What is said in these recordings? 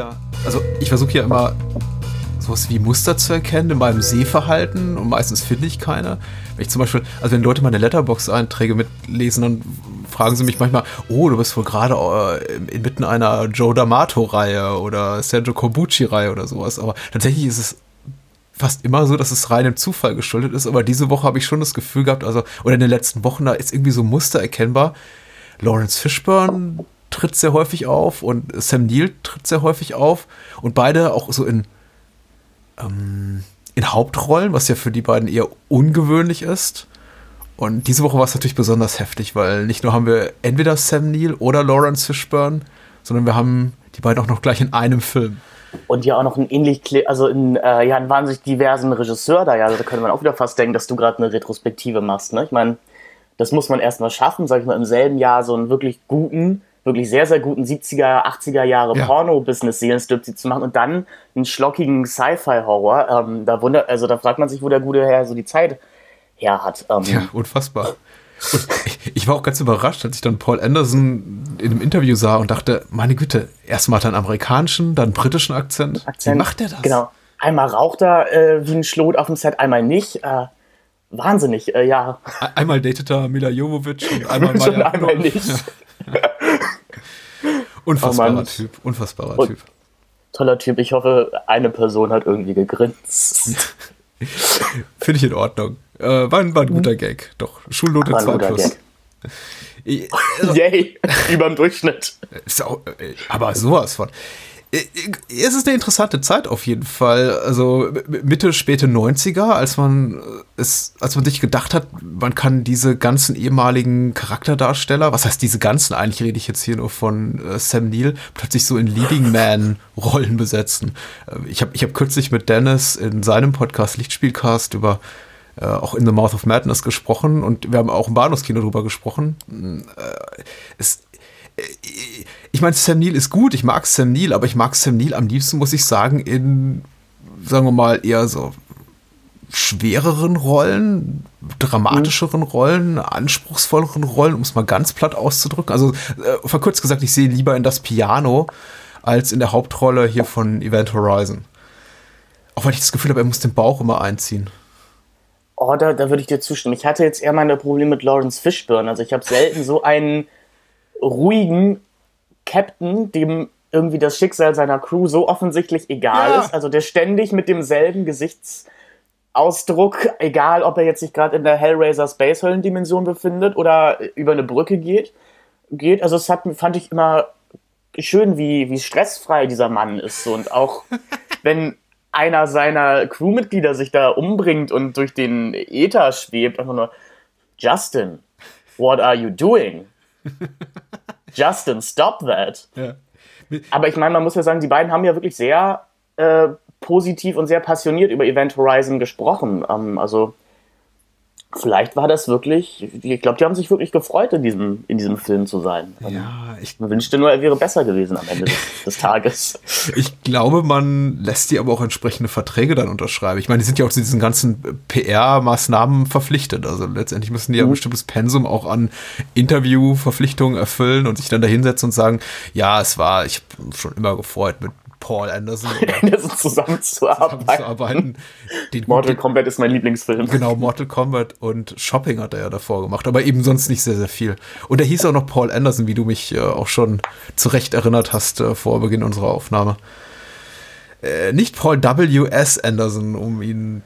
ja, also ich versuche ja immer sowas wie Muster zu erkennen in meinem Sehverhalten und meistens finde ich keine. Wenn ich zum Beispiel, also wenn Leute meine Letterbox-Einträge mitlesen, dann fragen sie mich manchmal, oh, du bist wohl gerade äh, inmitten einer Joe D'Amato-Reihe oder Sergio Corbucci-Reihe oder sowas. Aber tatsächlich ist es fast immer so, dass es reinem Zufall geschuldet ist. Aber diese Woche habe ich schon das Gefühl gehabt, also, oder in den letzten Wochen, da ist irgendwie so Muster erkennbar. Lawrence Fishburne tritt sehr häufig auf und Sam Neill tritt sehr häufig auf und beide auch so in, ähm, in Hauptrollen, was ja für die beiden eher ungewöhnlich ist. Und diese Woche war es natürlich besonders heftig, weil nicht nur haben wir entweder Sam Neill oder Lawrence Fishburne, sondern wir haben die beiden auch noch gleich in einem Film. Und ja auch noch einen ähnlich, also in, äh, ja, einen wahnsinnig diversen Regisseur da, ja, da könnte man auch wieder fast denken, dass du gerade eine Retrospektive machst, ne? Ich meine, das muss man erstmal schaffen, sag ich mal, im selben Jahr so einen wirklich guten, wirklich sehr, sehr guten 70er, 80er Jahre ja. Porno-Business-Seelenstrip zu machen und dann einen schlockigen Sci-Fi-Horror. Ähm, da wundert, also da fragt man sich, wo der gute Herr so die Zeit her hat. Ähm, ja, unfassbar. Und ich war auch ganz überrascht, als ich dann Paul Anderson in einem Interview sah und dachte, meine Güte, erstmal hat er einen amerikanischen, dann einen britischen Akzent. Akzent. Wie macht er das? Genau. Einmal raucht er äh, wie ein Schlot auf dem Set, einmal nicht. Äh, wahnsinnig, äh, ja. Einmal datet er Mila Jovovich und einmal, und einmal nicht. Unfassbarer oh Typ, unfassbarer und, Typ. Toller Typ. Ich hoffe, eine Person hat irgendwie gegrinst. Finde ich in Ordnung. Äh, war, ein, war ein guter Gag. Doch, Schulnote 2 plus. Also, Yay, über dem Durchschnitt. Auch, äh, aber sowas von. Äh, es ist eine interessante Zeit auf jeden Fall. Also Mitte, späte 90er, als man es, als man sich gedacht hat, man kann diese ganzen ehemaligen Charakterdarsteller, was heißt diese ganzen, eigentlich rede ich jetzt hier nur von äh, Sam Neill, plötzlich so in Leading Man-Rollen besetzen. Äh, ich habe ich hab kürzlich mit Dennis in seinem Podcast Lichtspielcast über äh, auch in The Mouth of Madness gesprochen und wir haben auch im Bahnhofskino drüber gesprochen. Äh, es, äh, ich meine, Sam Neill ist gut, ich mag Sam Neill, aber ich mag Sam Neill am liebsten, muss ich sagen, in, sagen wir mal, eher so schwereren Rollen, dramatischeren Rollen, anspruchsvolleren Rollen, um es mal ganz platt auszudrücken. Also, äh, verkürzt gesagt, ich sehe lieber in das Piano als in der Hauptrolle hier von Event Horizon. Auch weil ich das Gefühl habe, er muss den Bauch immer einziehen. Oh, da, da würde ich dir zustimmen. Ich hatte jetzt eher meine Probleme mit Lawrence Fishburne. Also ich habe selten so einen ruhigen Captain, dem irgendwie das Schicksal seiner Crew so offensichtlich egal ja. ist. Also der ständig mit demselben Gesichtsausdruck, egal ob er jetzt sich gerade in der Hellraiser Space Höllendimension befindet oder über eine Brücke geht, geht. Also es hat, fand ich immer schön, wie, wie stressfrei dieser Mann ist. Und auch wenn einer seiner Crewmitglieder sich da umbringt und durch den Äther schwebt, einfach nur, Justin, what are you doing? Justin, stop that. Ja. Aber ich meine, man muss ja sagen, die beiden haben ja wirklich sehr äh, positiv und sehr passioniert über Event Horizon gesprochen. Ähm, also vielleicht war das wirklich, ich glaube, die haben sich wirklich gefreut, in diesem, in diesem Film zu sein. Ja, ich man wünschte nur, er wäre besser gewesen am Ende des, des, Tages. Ich glaube, man lässt die aber auch entsprechende Verträge dann unterschreiben. Ich meine, die sind ja auch zu diesen ganzen PR-Maßnahmen verpflichtet. Also letztendlich müssen die ja ein mhm. bestimmtes Pensum auch an Interviewverpflichtungen erfüllen und sich dann da hinsetzen und sagen, ja, es war, ich habe schon immer gefreut, mit Paul Anderson, Anderson zusammenzuarbeiten. zusammenzuarbeiten. Den Mortal Kombat ist mein Lieblingsfilm. Genau, Mortal Kombat und Shopping hat er ja davor gemacht, aber eben sonst nicht sehr, sehr viel. Und er hieß auch noch Paul Anderson, wie du mich äh, auch schon zurecht erinnert hast äh, vor Beginn unserer Aufnahme. Äh, nicht Paul W.S. Anderson, um ihn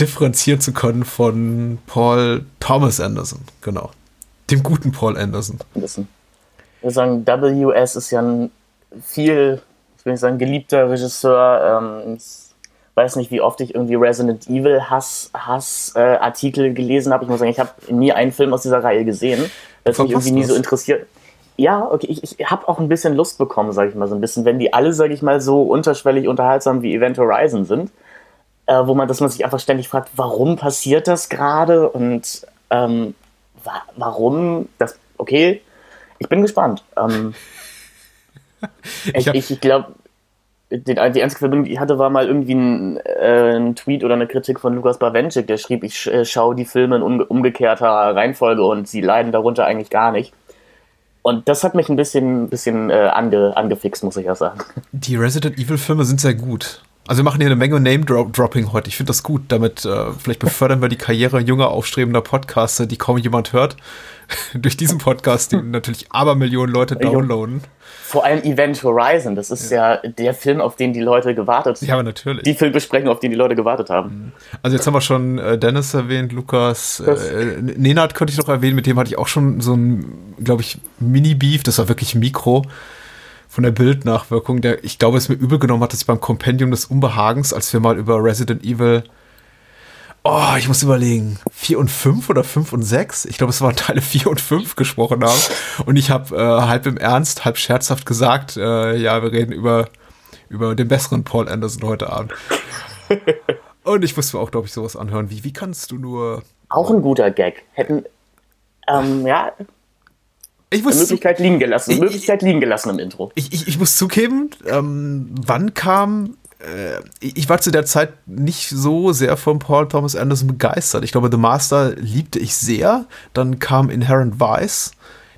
differenzieren zu können von Paul Thomas Anderson, genau. Dem guten Paul Anderson. Anderson. Ich würde sagen, W.S. ist ja ein viel ich will nicht sagen, geliebter Regisseur. Ähm, ich weiß nicht, wie oft ich irgendwie Resident Evil Hass, Hass äh, Artikel gelesen habe. Ich muss sagen, ich habe nie einen Film aus dieser Reihe gesehen, weil es mich irgendwie nie so interessiert. Ja, okay, ich, ich habe auch ein bisschen Lust bekommen, sage ich mal so ein bisschen, wenn die alle, sage ich mal, so unterschwellig unterhaltsam wie Event Horizon sind, äh, wo man, dass man sich einfach ständig fragt, warum passiert das gerade und ähm, wa warum das, okay, ich bin gespannt. Ähm, ich, ich, ich glaube, die einzige Verbindung, die ich hatte, war mal irgendwie ein, äh, ein Tweet oder eine Kritik von Lukas Bawenschik, der schrieb, ich äh, schaue die Filme in umgekehrter Reihenfolge und sie leiden darunter eigentlich gar nicht. Und das hat mich ein bisschen, bisschen äh, ange, angefixt, muss ich ja sagen. Die Resident Evil-Filme sind sehr gut. Also wir machen hier eine Menge Name-Dropping heute. Ich finde das gut. Damit äh, vielleicht befördern wir die Karriere junger, aufstrebender Podcaster, die kaum jemand hört. Durch diesen Podcast, den natürlich Abermillionen Leute downloaden. Vor allem Event Horizon, das ist ja. ja. der Film, auf den die Leute gewartet haben. Ja, aber natürlich. Die Filmbesprechung, auf den die Leute gewartet haben. Also jetzt haben wir schon äh, Dennis erwähnt, Lukas, äh, Nenad könnte ich noch erwähnen, mit dem hatte ich auch schon so ein, glaube ich, Mini-Beef, das war wirklich Mikro von der Bildnachwirkung, der, ich glaube, es mir übel genommen hat, dass ich beim Kompendium des Unbehagens, als wir mal über Resident Evil, oh, ich muss überlegen, 4 und 5 oder 5 und 6? Ich glaube, es waren Teile 4 und 5 gesprochen haben. Und ich habe äh, halb im Ernst, halb scherzhaft gesagt, äh, ja, wir reden über, über den besseren Paul Anderson heute Abend. und ich musste mir auch, glaube ich, sowas anhören wie, wie kannst du nur... Auch ein guter Gag. Hätten, ähm, ja, ich muss Möglichkeit liegen gelassen. Ich, Möglichkeit liegen gelassen im Intro. Ich, ich, ich muss zugeben, ähm, wann kam. Äh, ich war zu der Zeit nicht so sehr von Paul Thomas Anderson begeistert. Ich glaube, The Master liebte ich sehr. Dann kam Inherent Vice.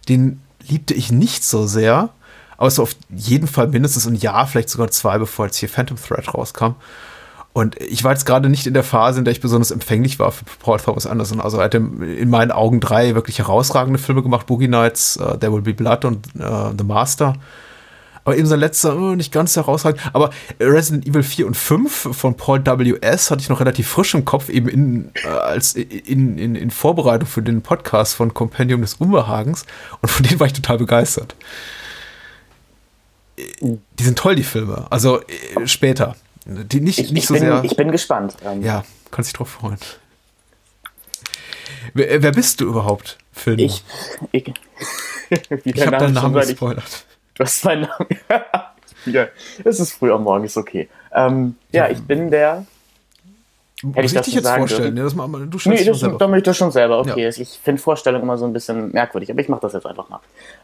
Den liebte ich nicht so sehr. Aber es war auf jeden Fall mindestens ein Jahr, vielleicht sogar zwei, bevor jetzt hier Phantom Thread rauskam. Und ich war jetzt gerade nicht in der Phase, in der ich besonders empfänglich war für Paul Thomas Anderson. Also er hat in meinen Augen drei wirklich herausragende Filme gemacht: Boogie Nights, uh, There Will Be Blood und uh, The Master. Aber eben sein letzter uh, nicht ganz herausragend. Aber Resident Evil 4 und 5 von Paul W.S. hatte ich noch relativ frisch im Kopf, eben in, äh, als in, in, in Vorbereitung für den Podcast von Compendium des Unbehagens. Und von denen war ich total begeistert. Die sind toll, die Filme. Also später. Die nicht, ich, nicht ich so bin, sehr. Ich bin gespannt. Ja, kannst dich drauf freuen. Wer, wer bist du überhaupt, Phil? Ich. Ich, ich habe deinen Namen gespoilert. Du hast meinen Namen. ja, es ist früh am Morgen, ist okay. Ähm, ja, ja, ich bin der Hätte ich das jetzt vorstellen? Ja, das mal, du nee, das, dann mache ich das schon selber. Okay, ja. ich finde Vorstellung immer so ein bisschen merkwürdig, aber ich mache das jetzt einfach mal.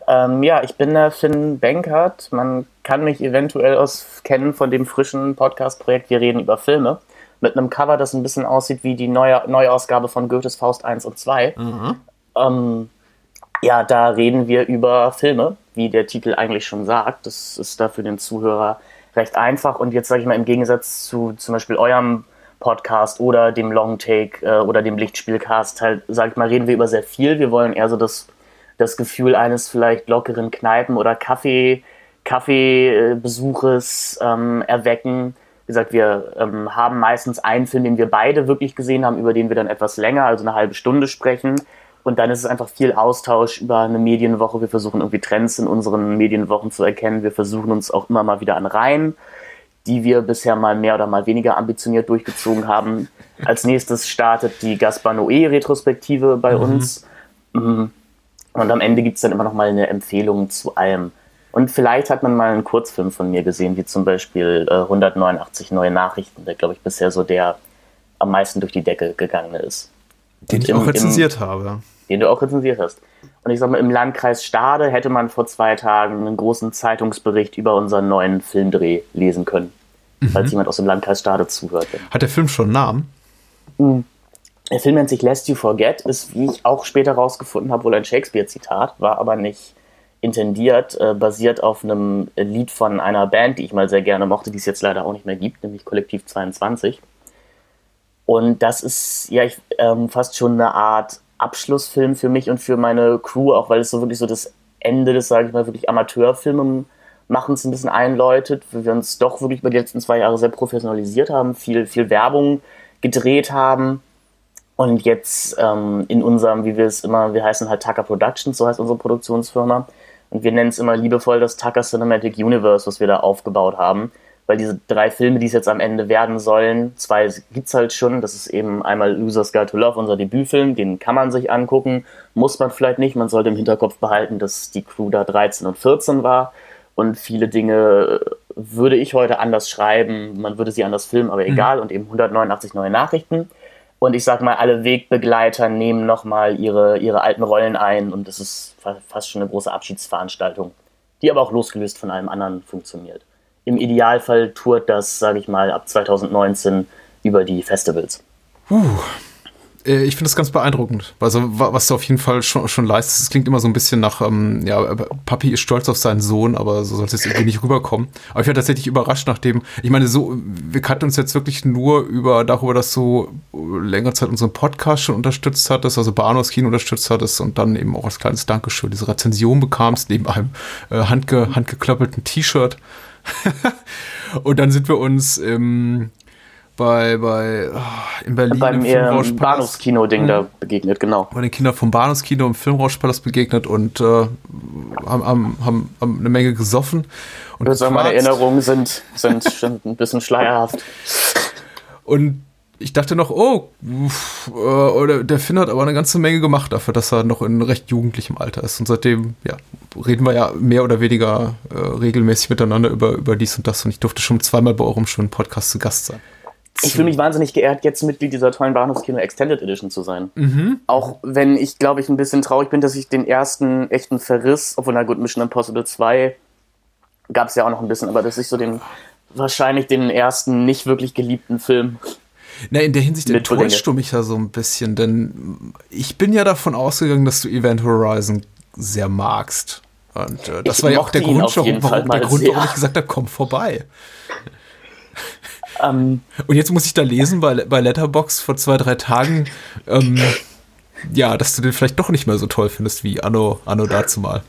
Ähm, ja, ich bin der Finn Benkert. Man kann mich eventuell aus kennen von dem frischen Podcast-Projekt Wir reden über Filme. Mit einem Cover, das ein bisschen aussieht wie die neue Neuausgabe von Goethes Faust 1 und 2. Mhm. Ähm, ja, da reden wir über Filme, wie der Titel eigentlich schon sagt. Das ist da für den Zuhörer recht einfach. Und jetzt sage ich mal im Gegensatz zu zum Beispiel eurem Podcast oder dem Long Take äh, oder dem Lichtspielcast halt, sag ich mal, reden wir über sehr viel. Wir wollen eher so das, das Gefühl eines vielleicht lockeren Kneipen- oder Kaffee, Kaffeebesuches ähm, erwecken. Wie gesagt, wir ähm, haben meistens einen Film, den wir beide wirklich gesehen haben, über den wir dann etwas länger, also eine halbe Stunde sprechen. Und dann ist es einfach viel Austausch über eine Medienwoche. Wir versuchen irgendwie Trends in unseren Medienwochen zu erkennen. Wir versuchen uns auch immer mal wieder an Reihen die wir bisher mal mehr oder mal weniger ambitioniert durchgezogen haben. Als nächstes startet die Gaspar Noé-Retrospektive bei mhm. uns. Mhm. Und am Ende gibt es dann immer noch mal eine Empfehlung zu allem. Und vielleicht hat man mal einen Kurzfilm von mir gesehen, wie zum Beispiel äh, 189 neue Nachrichten, der, glaube ich, bisher so der am meisten durch die Decke gegangen ist. Den Und ich im, auch rezensiert im, habe. Den du auch rezensiert hast. Und ich sag mal, im Landkreis Stade hätte man vor zwei Tagen einen großen Zeitungsbericht über unseren neuen Filmdreh lesen können. Mhm. Falls jemand aus dem Landkreis Stade zuhört. Hat der Film schon einen Namen? Mhm. Der Film nennt sich Lest You Forget, ist, wie ich auch später rausgefunden habe, wohl ein Shakespeare-Zitat, war aber nicht intendiert, äh, basiert auf einem Lied von einer Band, die ich mal sehr gerne mochte, die es jetzt leider auch nicht mehr gibt, nämlich Kollektiv 22. Und das ist ja ich, ähm, fast schon eine Art Abschlussfilm für mich und für meine Crew, auch weil es so wirklich so das Ende des, sage ich mal, wirklich Amateurfilmen machen ein bisschen einläutet, weil wir uns doch wirklich über die letzten zwei Jahre sehr professionalisiert haben, viel, viel Werbung gedreht haben und jetzt ähm, in unserem, wie wir es immer, wir heißen halt Tucker Productions, so heißt unsere Produktionsfirma und wir nennen es immer liebevoll das Tucker Cinematic Universe, was wir da aufgebaut haben weil diese drei Filme, die es jetzt am Ende werden sollen, zwei gibt es halt schon. Das ist eben einmal Loser's Guide to Love, unser Debütfilm, den kann man sich angucken, muss man vielleicht nicht. Man sollte im Hinterkopf behalten, dass die Crew da 13 und 14 war und viele Dinge würde ich heute anders schreiben, man würde sie anders filmen, aber mhm. egal. Mhm. Und eben 189 neue Nachrichten. Und ich sag mal, alle Wegbegleiter nehmen nochmal ihre, ihre alten Rollen ein und das ist fast schon eine große Abschiedsveranstaltung, die aber auch losgelöst von allem anderen funktioniert. Im Idealfall tourt das, sage ich mal, ab 2019 über die Festivals. Uh, Äh, ich finde das ganz beeindruckend. Also, was du auf jeden Fall schon, schon leistest, es klingt immer so ein bisschen nach, ähm, ja, Papi ist stolz auf seinen Sohn, aber so sollte es irgendwie nicht rüberkommen. Aber ich war tatsächlich überrascht, nachdem, ich meine, so, wir kannten uns jetzt wirklich nur über, darüber, dass du längere Zeit unseren Podcast schon unterstützt hattest, also Bahnhofs Kino unterstützt hattest und dann eben auch als kleines Dankeschön diese Rezension bekamst, neben einem äh, handge, handgeklöppelten T-Shirt. und dann sind wir uns im bei, bei oh, in Berlin beim im Bahnhofskino-Ding hm. da begegnet, genau. Bei den Kindern vom Bahnhofskino im Filmrauschpalast begegnet und äh, haben, haben, haben, haben, eine Menge gesoffen. Und also meine Erinnerungen sind, sind schon ein bisschen schleierhaft. Und ich dachte noch, oh, uff, äh, oder der Finn hat aber eine ganze Menge gemacht dafür, dass er noch in recht jugendlichem Alter ist. Und seitdem, ja, reden wir ja mehr oder weniger äh, regelmäßig miteinander über, über dies und das. Und ich durfte schon zweimal bei eurem schönen Podcast zu Gast sein. Ich fühle mich wahnsinnig geehrt, jetzt Mitglied dieser tollen Bahnhofskino Extended Edition zu sein. Mhm. Auch wenn ich, glaube ich, ein bisschen traurig bin, dass ich den ersten echten Verriss, obwohl, na gut, Mission Impossible 2 gab es ja auch noch ein bisschen, aber dass ich so den, wahrscheinlich den ersten nicht wirklich geliebten Film. Na, in der Hinsicht enttäuscht du mich ja so ein bisschen, denn ich bin ja davon ausgegangen, dass du Event Horizon sehr magst. Und äh, das ich war ja auch der Grund, warum, warum, der Grund warum ich gesagt habe, komm vorbei. Ähm, und jetzt muss ich da lesen bei, bei Letterbox vor zwei, drei Tagen, ähm, ja, dass du den vielleicht doch nicht mehr so toll findest wie Anno, Anno dazu mal.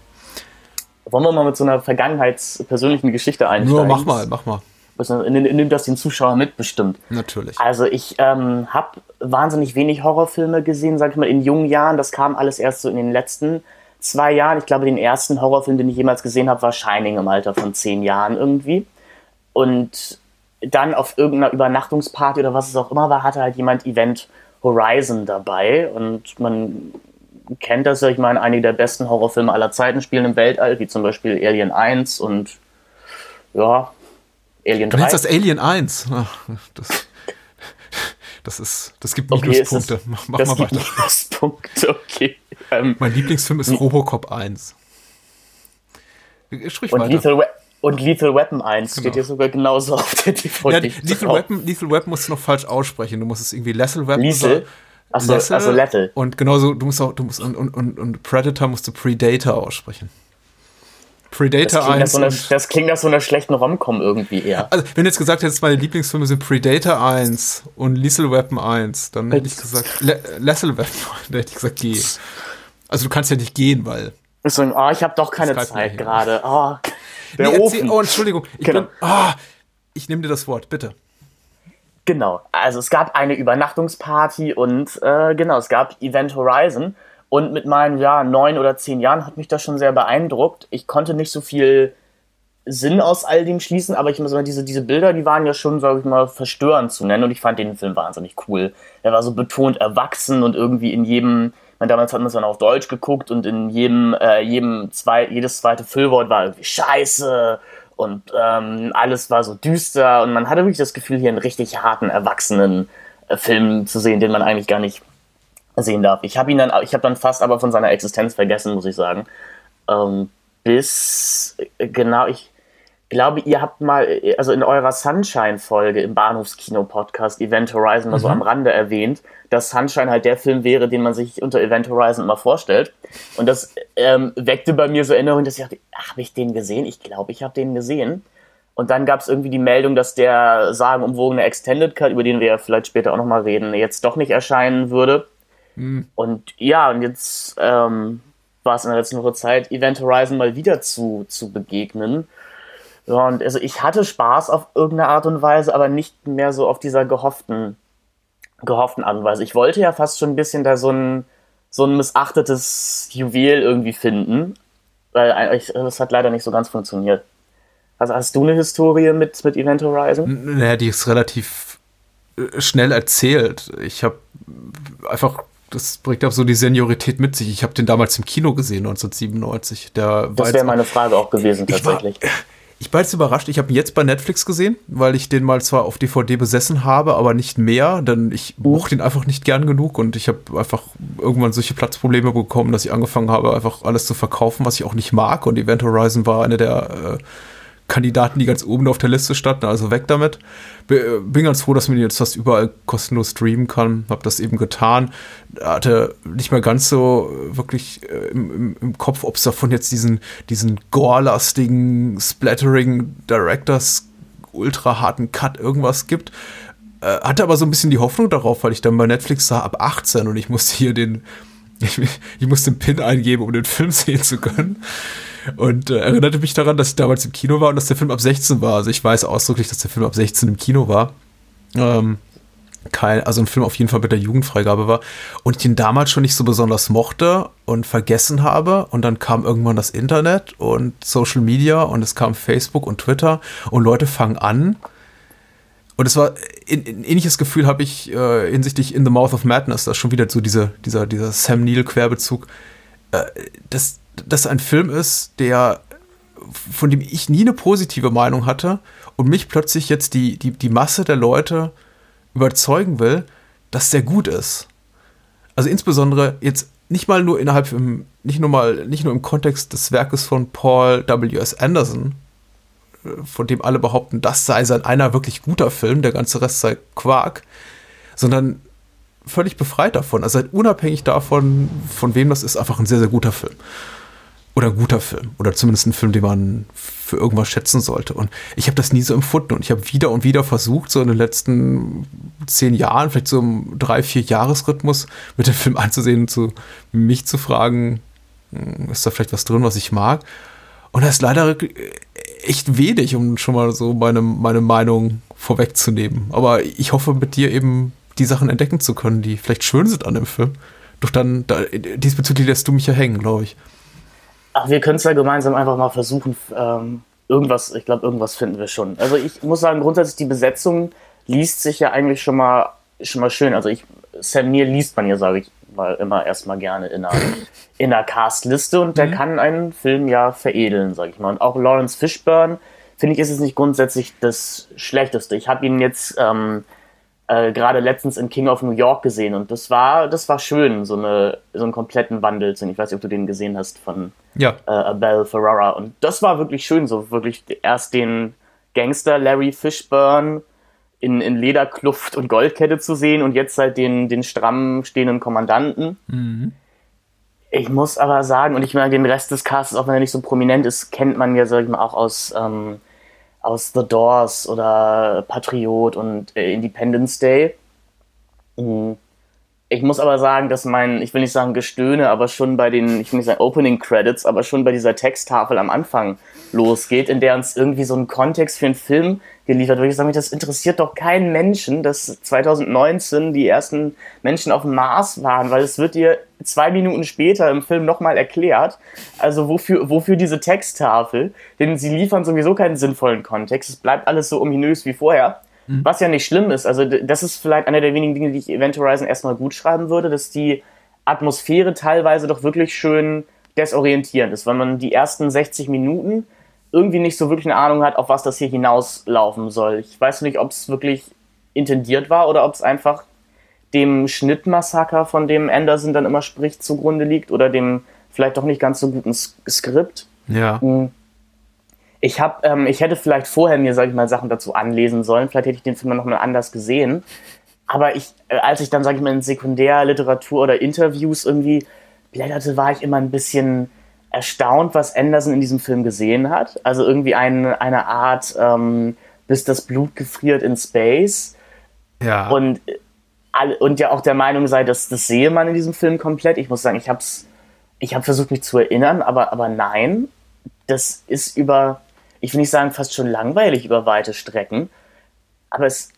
Wollen wir mal mit so einer vergangenheitspersönlichen Geschichte einsteigen? Ja, mach mal, mach mal. Nimmt das den Zuschauer mitbestimmt. Natürlich. Also ich ähm, habe wahnsinnig wenig Horrorfilme gesehen, sag ich mal, in jungen Jahren. Das kam alles erst so in den letzten zwei Jahren. Ich glaube, den ersten Horrorfilm, den ich jemals gesehen habe, war Shining im Alter von zehn Jahren irgendwie. Und dann auf irgendeiner Übernachtungsparty oder was es auch immer war, hatte halt jemand Event Horizon dabei und man kennt das ja, ich meine, einige der besten Horrorfilme aller Zeiten spielen im Weltall, wie zum Beispiel Alien 1 und ja, Alien 3. Du nennst das Alien 1? Ach, das, das ist, das gibt Minuspunkte. Okay, mach, mach das mal gibt weiter. Minuspunkte, okay. Ähm, mein Lieblingsfilm ist Robocop 1. Sprich und weiter. Lethal, We und Lethal Weapon 1 genau. steht hier sogar genauso auf der DVD. Ja, Lethal, Weapon, Lethal Weapon musst du noch falsch aussprechen. Du musst es irgendwie Lethal Weapon Lethal? Achso. Also Lethal. Und genauso, du musst auch, du musst, und, und, und, und Predator musst du Predator aussprechen. Predator das 1. Nach so das klingt nach so einer schlechten Romcom irgendwie eher. Also, wenn du jetzt gesagt hättest, meine Lieblingsfilme sind Predator 1 und Lethal Weapon 1, dann hätte ich gesagt, Le Lethal Weapon, dann hätte ich gesagt, geh. Also, du kannst ja nicht gehen, weil. So, oh, ich habe doch keine Zeit gerade. Oh. Der nee, Ofen. oh, Entschuldigung. Ich, genau. oh, ich nehme dir das Wort, bitte. Genau, also es gab eine Übernachtungsparty und äh, genau, es gab Event Horizon. Und mit meinen ja, neun oder zehn Jahren hat mich das schon sehr beeindruckt. Ich konnte nicht so viel Sinn aus all dem schließen, aber ich muss sagen, diese, diese Bilder, die waren ja schon, sag ich mal, verstörend zu nennen und ich fand den Film wahnsinnig cool. Er war so betont erwachsen und irgendwie in jedem, damals hat man es dann auf Deutsch geguckt und in jedem, äh, jedem zwei, jedes zweite Füllwort war irgendwie Scheiße und ähm, alles war so düster und man hatte wirklich das Gefühl, hier einen richtig harten, erwachsenen äh, Film zu sehen, den man eigentlich gar nicht sehen darf. Ich habe ihn dann, ich habe dann fast aber von seiner Existenz vergessen, muss ich sagen. Ähm, bis äh, genau, ich glaube, ihr habt mal, also in eurer Sunshine-Folge im Bahnhofskino-Podcast Event Horizon mal mhm. so am Rande erwähnt, dass Sunshine halt der Film wäre, den man sich unter Event Horizon immer vorstellt. Und das ähm, weckte bei mir so Erinnerungen, dass ich dachte, habe ich den gesehen? Ich glaube, ich habe den gesehen. Und dann gab es irgendwie die Meldung, dass der sagenumwogene Extended Cut, über den wir ja vielleicht später auch nochmal reden, jetzt doch nicht erscheinen würde. Mhm. Und ja, und jetzt ähm, war es in der letzten Zeit, Event Horizon mal wieder zu, zu begegnen. Und also ich hatte Spaß auf irgendeine Art und Weise, aber nicht mehr so auf dieser gehofften, gehofften Art und Weise. Ich wollte ja fast schon ein bisschen da so ein, so ein missachtetes Juwel irgendwie finden, weil das hat leider nicht so ganz funktioniert. Also hast du eine Historie mit, mit Event Horizon? Naja, die ist relativ äh, schnell erzählt. Ich habe einfach das bringt auch so die Seniorität mit sich. Ich habe den damals im Kino gesehen, 1997. Der das wäre meine Frage auch gewesen, tatsächlich. Ich war, ich war jetzt überrascht. Ich habe ihn jetzt bei Netflix gesehen, weil ich den mal zwar auf DVD besessen habe, aber nicht mehr, denn ich uh. mochte ihn einfach nicht gern genug und ich habe einfach irgendwann solche Platzprobleme bekommen, dass ich angefangen habe, einfach alles zu verkaufen, was ich auch nicht mag. Und Event Horizon war eine der äh, Kandidaten, die ganz oben auf der Liste standen, also weg damit. Bin ganz froh, dass man jetzt fast überall kostenlos streamen kann. Hab das eben getan. Hatte nicht mehr ganz so wirklich äh, im, im, Kopf, ob es davon jetzt diesen, diesen gore-lastigen, splattering Directors ultra harten Cut irgendwas gibt. Äh, hatte aber so ein bisschen die Hoffnung darauf, weil ich dann bei Netflix sah ab 18 und ich musste hier den, ich, ich musste den Pin eingeben, um den Film sehen zu können. Und äh, erinnerte mich daran, dass ich damals im Kino war und dass der Film ab 16 war. Also ich weiß ausdrücklich, dass der Film ab 16 im Kino war. Ähm, kein, also ein Film auf jeden Fall mit der Jugendfreigabe war. Und ich ihn damals schon nicht so besonders mochte und vergessen habe. Und dann kam irgendwann das Internet und Social Media und es kam Facebook und Twitter und Leute fangen an. Und es war ein, ein ähnliches Gefühl habe ich äh, hinsichtlich In the Mouth of Madness, da ist schon wieder so diese, dieser, dieser Sam Neill-Querbezug. Äh, das, das ein Film ist, der von dem ich nie eine positive Meinung hatte und mich plötzlich jetzt die, die, die Masse der Leute überzeugen will, dass der gut ist. Also insbesondere jetzt nicht mal nur innerhalb im, nicht nur mal, nicht nur im Kontext des Werkes von Paul W.S. Anderson, äh, von dem alle behaupten, das sei sein einer wirklich guter Film, der ganze Rest sei Quark, sondern völlig befreit davon. Also halt unabhängig davon, von wem das ist, einfach ein sehr, sehr guter Film oder ein guter Film oder zumindest ein Film, den man für irgendwas schätzen sollte. Und ich habe das nie so empfunden und ich habe wieder und wieder versucht, so in den letzten zehn Jahren, vielleicht so im drei, vier Jahresrhythmus mit dem Film anzusehen und zu mich zu fragen, hm, ist da vielleicht was drin, was ich mag? Und da ist leider echt wenig, um schon mal so meine, meine Meinung vorwegzunehmen. Aber ich hoffe, mit dir eben die Sachen entdecken zu können, die vielleicht schön sind an dem Film. Doch dann, da, diesbezüglich lässt du mich ja hängen, glaube ich. Ach, wir können es ja gemeinsam einfach mal versuchen. Ähm, irgendwas, ich glaube, irgendwas finden wir schon. Also ich muss sagen, grundsätzlich die Besetzung liest sich ja eigentlich schon mal schon mal schön. Also ich, Sam Neill liest man ja, sage ich mal, immer erstmal gerne in einer, in einer Castliste und der mhm. kann einen Film ja veredeln, sage ich mal. Und auch Lawrence Fishburne, finde ich, ist es nicht grundsätzlich das Schlechteste. Ich habe ihn jetzt ähm, äh, gerade letztens in King of New York gesehen und das war, das war schön, so, eine, so einen kompletten Wandel zu Ich weiß nicht, ob du den gesehen hast von ja. äh, Abel Ferrara. Und das war wirklich schön, so wirklich erst den Gangster Larry Fishburne in, in Lederkluft und Goldkette zu sehen und jetzt halt den, den stramm stehenden Kommandanten. Mhm. Ich muss aber sagen, und ich meine, den Rest des Casts, auch wenn er nicht so prominent ist, kennt man ja, sag ich mal, auch aus ähm, aus The Doors oder Patriot und äh, Independence Day. Mhm. Ich muss aber sagen, dass mein, ich will nicht sagen Gestöhne, aber schon bei den, ich will nicht sagen Opening Credits, aber schon bei dieser Texttafel am Anfang losgeht, in der uns irgendwie so ein Kontext für einen Film geliefert wird. Ich sage, das interessiert doch keinen Menschen, dass 2019 die ersten Menschen auf dem Mars waren, weil es wird dir zwei Minuten später im Film nochmal erklärt. Also wofür, wofür diese Texttafel? Denn sie liefern sowieso keinen sinnvollen Kontext. Es bleibt alles so ominös wie vorher. Mhm. Was ja nicht schlimm ist. Also, das ist vielleicht einer der wenigen Dinge, die ich Event Horizon erstmal gut schreiben würde, dass die Atmosphäre teilweise doch wirklich schön desorientierend ist, weil man die ersten 60 Minuten irgendwie nicht so wirklich eine Ahnung hat, auf was das hier hinauslaufen soll. Ich weiß nicht, ob es wirklich intendiert war oder ob es einfach dem Schnittmassaker, von dem Anderson dann immer spricht, zugrunde liegt oder dem vielleicht doch nicht ganz so guten Skript. Ja. Hm ich habe, ähm, ich hätte vielleicht vorher mir, sag ich mal, Sachen dazu anlesen sollen. Vielleicht hätte ich den Film noch mal anders gesehen. Aber ich, äh, als ich dann, sag ich mal, in Sekundärliteratur oder Interviews irgendwie blätterte, war ich immer ein bisschen erstaunt, was Anderson in diesem Film gesehen hat. Also irgendwie ein, eine Art, ähm, bis das Blut gefriert in Space. Ja. Und, äh, und ja auch der Meinung sei, dass das sehe man in diesem Film komplett. Ich muss sagen, ich habe ich hab versucht, mich zu erinnern, aber, aber nein. Das ist über ich will nicht sagen fast schon langweilig über weite Strecken, aber es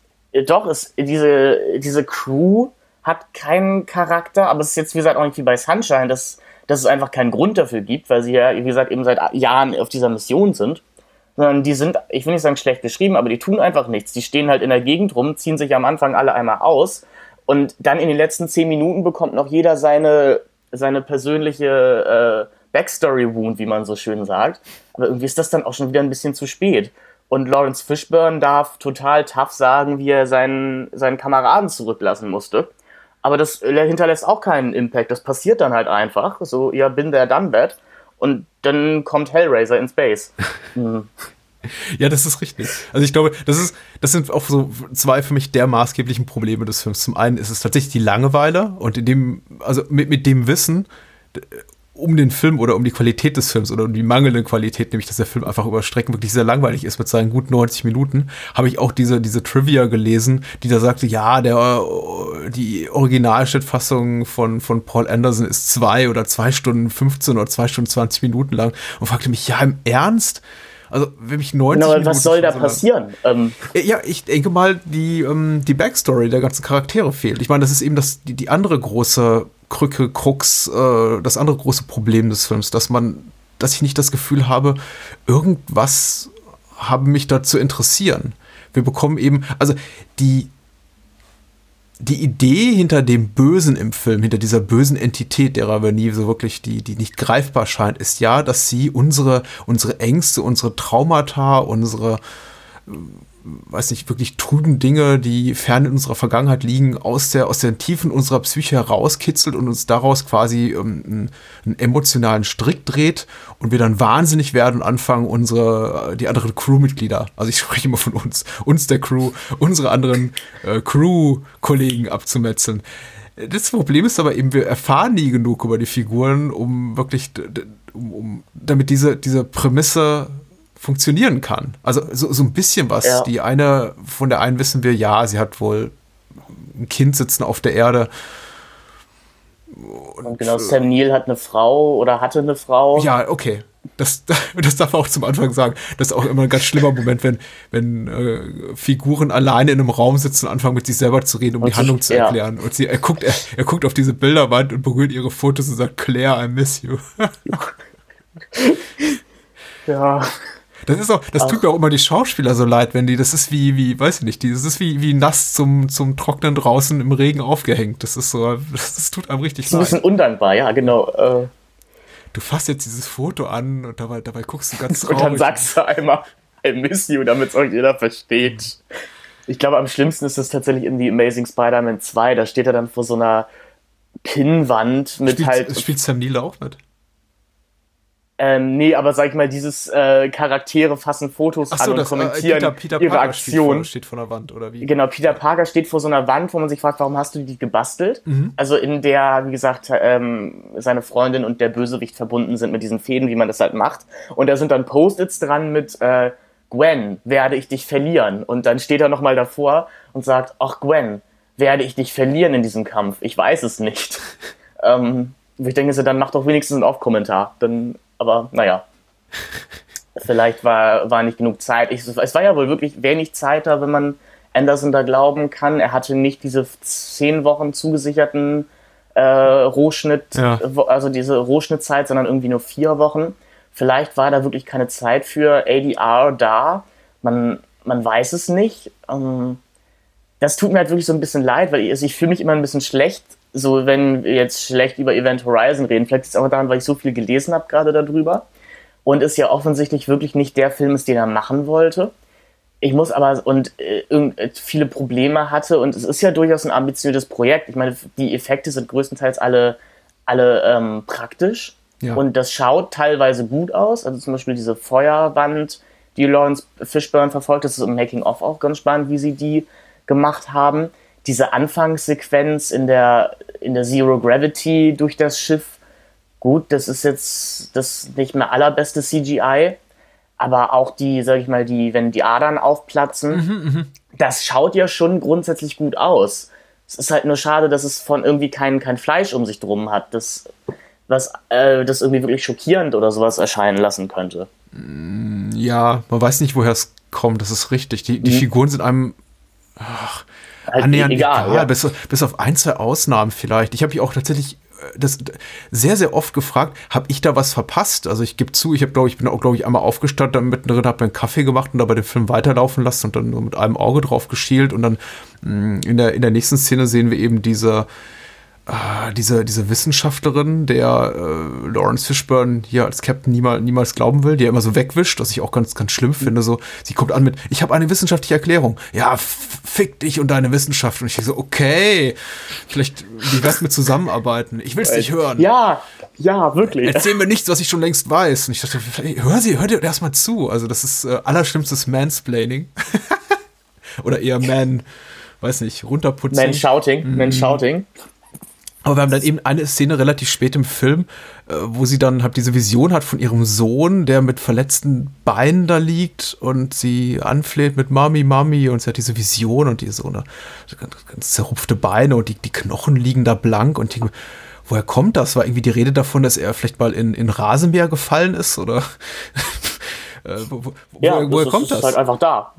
doch, es, diese, diese Crew hat keinen Charakter, aber es ist jetzt, wie gesagt, auch nicht wie bei Sunshine, dass, dass es einfach keinen Grund dafür gibt, weil sie ja, wie gesagt, eben seit Jahren auf dieser Mission sind. Sondern die sind, ich will nicht sagen schlecht geschrieben, aber die tun einfach nichts. Die stehen halt in der Gegend rum, ziehen sich am Anfang alle einmal aus und dann in den letzten zehn Minuten bekommt noch jeder seine, seine persönliche äh, Backstory-Wound, wie man so schön sagt. Aber irgendwie ist das dann auch schon wieder ein bisschen zu spät. Und Lawrence Fishburne darf total tough sagen, wie er seinen, seinen Kameraden zurücklassen musste. Aber das hinterlässt auch keinen Impact. Das passiert dann halt einfach. So, ja, bin der done that. Und dann kommt Hellraiser in Space. Hm. ja, das ist richtig. Also ich glaube, das ist, das sind auch so zwei für mich der maßgeblichen Probleme des Films. Zum einen ist es tatsächlich die Langeweile und in dem, also mit, mit dem Wissen um den Film oder um die Qualität des Films oder um die mangelnde Qualität, nämlich dass der Film einfach über Strecken wirklich sehr langweilig ist mit seinen gut 90 Minuten, habe ich auch diese, diese Trivia gelesen, die da sagte, ja, der, die Originalschnittfassung von, von Paul Anderson ist zwei oder zwei Stunden 15 oder zwei Stunden 20 Minuten lang und fragte mich, ja, im Ernst? Also, wenn mich 90 no, Minuten was soll da passieren? Ähm. Ja, ich denke mal, die, ähm, die Backstory der ganzen Charaktere fehlt. Ich meine, das ist eben das, die, die andere große Krücke, Krux, äh, das andere große Problem des Films, dass man, dass ich nicht das Gefühl habe, irgendwas habe mich da zu interessieren. Wir bekommen eben, also die, die Idee hinter dem Bösen im Film, hinter dieser bösen Entität, derer wir nie so wirklich, die, die nicht greifbar scheint, ist ja, dass sie unsere, unsere Ängste, unsere Traumata, unsere weiß nicht, wirklich trüben Dinge, die fern in unserer Vergangenheit liegen, aus der, aus den Tiefen unserer Psyche herauskitzelt und uns daraus quasi ähm, einen, einen, emotionalen Strick dreht und wir dann wahnsinnig werden und anfangen, unsere, äh, die anderen Crewmitglieder, also ich spreche immer von uns, uns der Crew, unsere anderen äh, Crew-Kollegen abzumetzeln. Das Problem ist aber eben, wir erfahren nie genug über die Figuren, um wirklich, um, um damit diese, diese Prämisse funktionieren kann. Also so, so ein bisschen was. Ja. Die eine, von der einen wissen wir, ja, sie hat wohl ein Kind sitzen auf der Erde. Und, und genau, Sam Neill hat eine Frau oder hatte eine Frau. Ja, okay. Das, das darf man auch zum Anfang sagen. Das ist auch immer ein ganz schlimmer Moment, wenn, wenn äh, Figuren alleine in einem Raum sitzen und anfangen mit sich selber zu reden, um und die Handlung zu erklären. Ja. Und sie, er, guckt, er, er guckt auf diese Bilderwand und berührt ihre Fotos und sagt, Claire, I miss you. ja. Das ist auch, das Ach. tut mir auch immer die Schauspieler so leid, wenn die, das ist wie, wie, weiß ich nicht, das ist wie, wie nass zum, zum Trocknen draußen im Regen aufgehängt. Das ist so, das, das tut einem richtig leid. Das ist ein bisschen undankbar, ja, genau. Äh. Du fasst jetzt dieses Foto an und dabei, dabei guckst du ganz traurig. und dann sagst du einmal, I miss you, damit es auch jeder versteht. Ich glaube, am schlimmsten ist das tatsächlich in The Amazing Spider-Man 2. Da steht er dann vor so einer Pinnwand mit spielt, halt. Spielt Sam Neill auch mit? Ähm, nee, aber sag ich mal, dieses äh, Charaktere fassen Fotos so, an und das, äh, kommentieren äh, Peter, Peter ihre Parker Aktion. Steht vor, steht vor der Wand, oder wie? Genau, Peter Parker steht vor so einer Wand, wo man sich fragt, warum hast du die gebastelt? Mhm. Also in der, wie gesagt, ähm, seine Freundin und der Bösewicht verbunden sind mit diesen Fäden, wie man das halt macht. Und da sind dann Post-its dran mit äh, Gwen, werde ich dich verlieren? Und dann steht er nochmal davor und sagt, ach Gwen, werde ich dich verlieren in diesem Kampf? Ich weiß es nicht. ähm, ich denke, dann macht doch wenigstens einen Off-Kommentar. Dann aber naja. Vielleicht war, war nicht genug Zeit. Ich, es war ja wohl wirklich wenig Zeit da, wenn man Anderson da glauben kann. Er hatte nicht diese zehn Wochen zugesicherten äh, Rohschnitt, ja. also diese Rohschnittzeit, sondern irgendwie nur vier Wochen. Vielleicht war da wirklich keine Zeit für ADR da. Man, man weiß es nicht. Ähm, das tut mir halt wirklich so ein bisschen leid, weil ich, also ich fühle mich immer ein bisschen schlecht, so wenn wir jetzt schlecht über Event Horizon reden, vielleicht ist es auch daran, weil ich so viel gelesen habe gerade darüber und es ja offensichtlich wirklich nicht der Film ist, den er machen wollte. Ich muss aber und äh, äh, viele Probleme hatte und es ist ja durchaus ein ambitiöses Projekt. Ich meine, die Effekte sind größtenteils alle, alle ähm, praktisch ja. und das schaut teilweise gut aus. Also zum Beispiel diese Feuerwand, die Lawrence Fishburne verfolgt, das ist im Making of auch ganz spannend, wie sie die gemacht haben diese Anfangssequenz in der, in der Zero Gravity durch das Schiff, gut, das ist jetzt das nicht mehr allerbeste CGI, aber auch die, sag ich mal, die, wenn die Adern aufplatzen, mhm, mhm, das schaut ja schon grundsätzlich gut aus. Es ist halt nur schade, dass es von irgendwie kein, kein Fleisch um sich drum hat, das, was äh, das irgendwie wirklich schockierend oder sowas erscheinen lassen könnte. Mm, ja, man weiß nicht, woher es kommt, das ist richtig. Die, die mhm. Figuren sind einem. Ach, halt annähernd egal. egal ja. bis, bis auf ein, zwei Ausnahmen vielleicht. Ich habe mich auch tatsächlich äh, das sehr, sehr oft gefragt, habe ich da was verpasst? Also ich gebe zu, ich habe, glaube ich, bin auch, glaube ich, einmal aufgestanden, dann mittendrin habe mir einen Kaffee gemacht und dabei den Film weiterlaufen lassen und dann nur mit einem Auge drauf geschielt und dann mh, mm, in der, in der nächsten Szene sehen wir eben diese äh, diese, diese Wissenschaftlerin, der äh, Lawrence Fishburne hier als Captain niemals, niemals glauben will, die er immer so wegwischt, was ich auch ganz, ganz schlimm finde. So, sie kommt an mit, ich habe eine wissenschaftliche Erklärung. Ja, fick dich und deine Wissenschaft. Und ich so, okay, vielleicht, wie wär's mit zusammenarbeiten? Ich will's nicht hören. Ja, ja, wirklich. Erzähl mir nichts, was ich schon längst weiß. Und ich dachte, hör sie, hör dir erstmal zu. Also, das ist äh, allerschlimmstes Mansplaining. Oder eher Man, weiß nicht, runterputzen. Man Shouting, mhm. Aber wir haben dann eben eine Szene relativ spät im Film, äh, wo sie dann halt diese Vision hat von ihrem Sohn, der mit verletzten Beinen da liegt und sie anfleht mit Mami, Mami und sie hat diese Vision und die so eine ganz, ganz zerrupfte Beine und die, die Knochen liegen da blank und die, woher kommt das? War irgendwie die Rede davon, dass er vielleicht mal in, in Rasenmäher gefallen ist oder äh, wo, wo, ja, woher, woher kommt das? Ist halt einfach da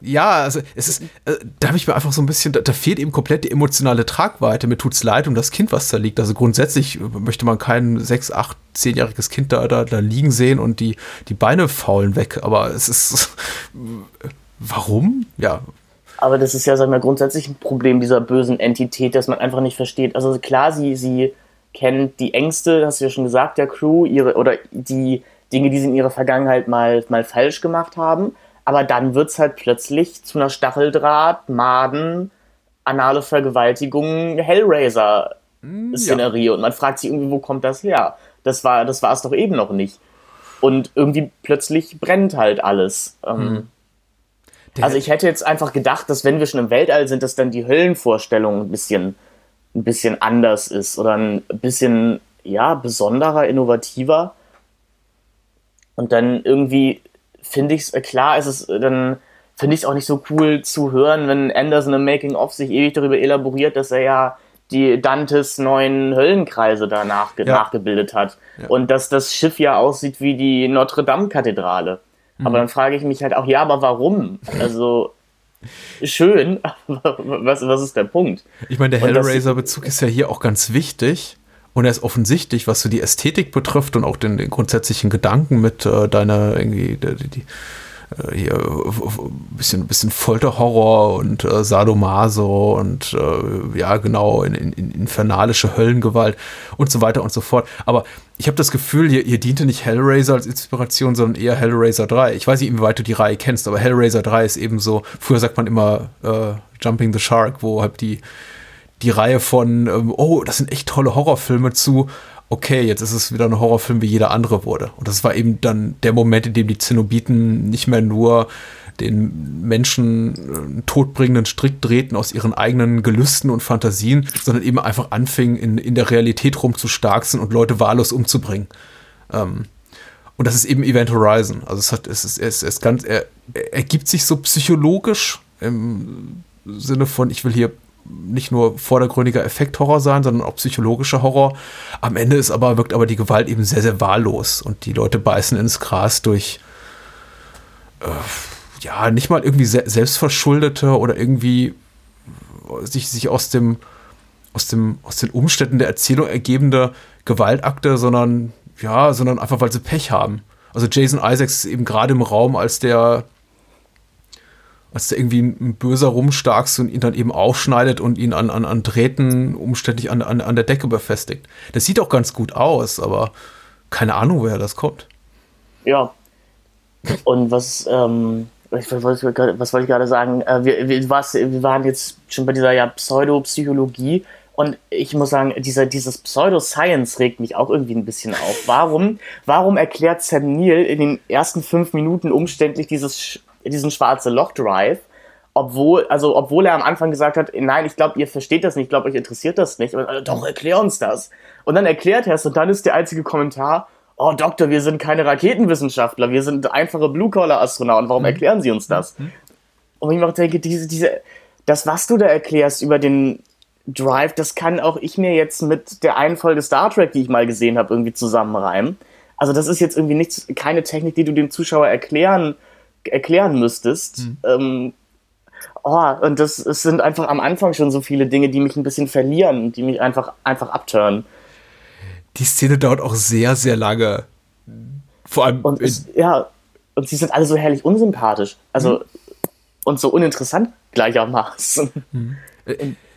ja, also es ist, äh, da habe ich mir einfach so ein bisschen, da, da, fehlt eben komplett die emotionale Tragweite. Mir tut's leid um das Kind, was da liegt. Also grundsätzlich möchte man kein sechs, acht, zehnjähriges Kind da, da, da liegen sehen und die, die Beine faulen weg. Aber es ist, warum? Ja. Aber das ist ja, sagen wir, grundsätzlich ein Problem dieser bösen Entität, dass man einfach nicht versteht. Also klar, sie, sie kennt die Ängste, hast du ja schon gesagt, der Crew, ihre, oder die Dinge, die sie in ihrer Vergangenheit mal, mal falsch gemacht haben aber dann wird es halt plötzlich zu einer Stacheldraht, Maden, anale Vergewaltigung, Hellraiser-Szenerie. Ja. Und man fragt sich irgendwie, wo kommt das her? Das war das war es doch eben noch nicht. Und irgendwie plötzlich brennt halt alles. Mhm. also ich hätte jetzt einfach gedacht, dass wenn wir schon im Weltall sind, dass dann die Höllenvorstellung ein bisschen, ein bisschen anders ist oder ein bisschen ja besonderer, innovativer. Und dann irgendwie finde ich es, äh, klar ist es, äh, dann finde ich es auch nicht so cool zu hören, wenn Anderson im Making-of sich ewig darüber elaboriert, dass er ja die Dantes neuen Höllenkreise da nachge ja. nachgebildet hat. Ja. Und dass das Schiff ja aussieht wie die Notre-Dame-Kathedrale. Mhm. Aber dann frage ich mich halt auch, ja, aber warum? Also, schön, aber was, was ist der Punkt? Ich meine, der Hellraiser-Bezug ist ja hier auch ganz wichtig. Und er ist offensichtlich, was so die Ästhetik betrifft und auch den, den grundsätzlichen Gedanken mit äh, deiner irgendwie die, die äh, hier bisschen bisschen Folterhorror und äh, Sadomaso und äh, ja genau in, in, in infernalische Höllengewalt und so weiter und so fort. Aber ich habe das Gefühl, hier, hier diente nicht Hellraiser als Inspiration, sondern eher Hellraiser 3. Ich weiß nicht, inwieweit du die Reihe kennst, aber Hellraiser 3 ist eben so, früher sagt man immer äh, Jumping the Shark, wo halt die die Reihe von, ähm, oh, das sind echt tolle Horrorfilme zu, okay, jetzt ist es wieder ein Horrorfilm, wie jeder andere wurde. Und das war eben dann der Moment, in dem die Zenobiten nicht mehr nur den Menschen einen äh, todbringenden Strick drehten aus ihren eigenen Gelüsten und Fantasien, sondern eben einfach anfingen, in, in der Realität rumzustarksen und Leute wahllos umzubringen. Ähm, und das ist eben Event Horizon. Also es hat, es ist, es ist ganz, er, er ergibt sich so psychologisch im Sinne von, ich will hier nicht nur vordergründiger Effekthorror sein, sondern auch psychologischer Horror. Am Ende ist aber, wirkt aber die Gewalt eben sehr, sehr wahllos und die Leute beißen ins Gras durch, äh, ja, nicht mal irgendwie se selbstverschuldete oder irgendwie sich, sich aus dem, aus dem, aus den Umständen der Erzählung ergebende Gewaltakte, sondern, ja, sondern einfach, weil sie Pech haben. Also Jason Isaacs ist eben gerade im Raum als der als da irgendwie ein Böser rumstarkst und ihn dann eben aufschneidet und ihn an, an, an Drähten umständlich an, an, an der Decke befestigt. Das sieht auch ganz gut aus, aber keine Ahnung, woher das kommt. Ja. Und was, ähm, was, was wollte ich gerade sagen? Äh, wir, wir, was, wir waren jetzt schon bei dieser ja, Pseudopsychologie und ich muss sagen, dieser, dieses Pseudoscience regt mich auch irgendwie ein bisschen auf. Warum, warum erklärt Sam Neill in den ersten fünf Minuten umständlich dieses diesen schwarze Loch Drive, obwohl, also obwohl er am Anfang gesagt hat, nein, ich glaube, ihr versteht das nicht, ich glaube, euch interessiert das nicht. Aber, doch, erklär uns das. Und dann erklärt er es und dann ist der einzige Kommentar, oh Doktor, wir sind keine Raketenwissenschaftler, wir sind einfache Blue-Collar-Astronauten, warum mhm. erklären Sie uns das? Mhm. Und ich mir auch denke, diese, diese, das, was du da erklärst über den Drive, das kann auch ich mir jetzt mit der einen Folge Star Trek, die ich mal gesehen habe, irgendwie zusammenreimen. Also das ist jetzt irgendwie nichts, keine Technik, die du dem Zuschauer erklären erklären müsstest. Hm. Ähm, oh, und das es sind einfach am Anfang schon so viele Dinge, die mich ein bisschen verlieren, die mich einfach, einfach abtören. Die Szene dauert auch sehr, sehr lange. Vor allem. Und es, ja, und sie sind alle so herrlich unsympathisch. Also, hm. und so uninteressant gleichermaßen. Hm.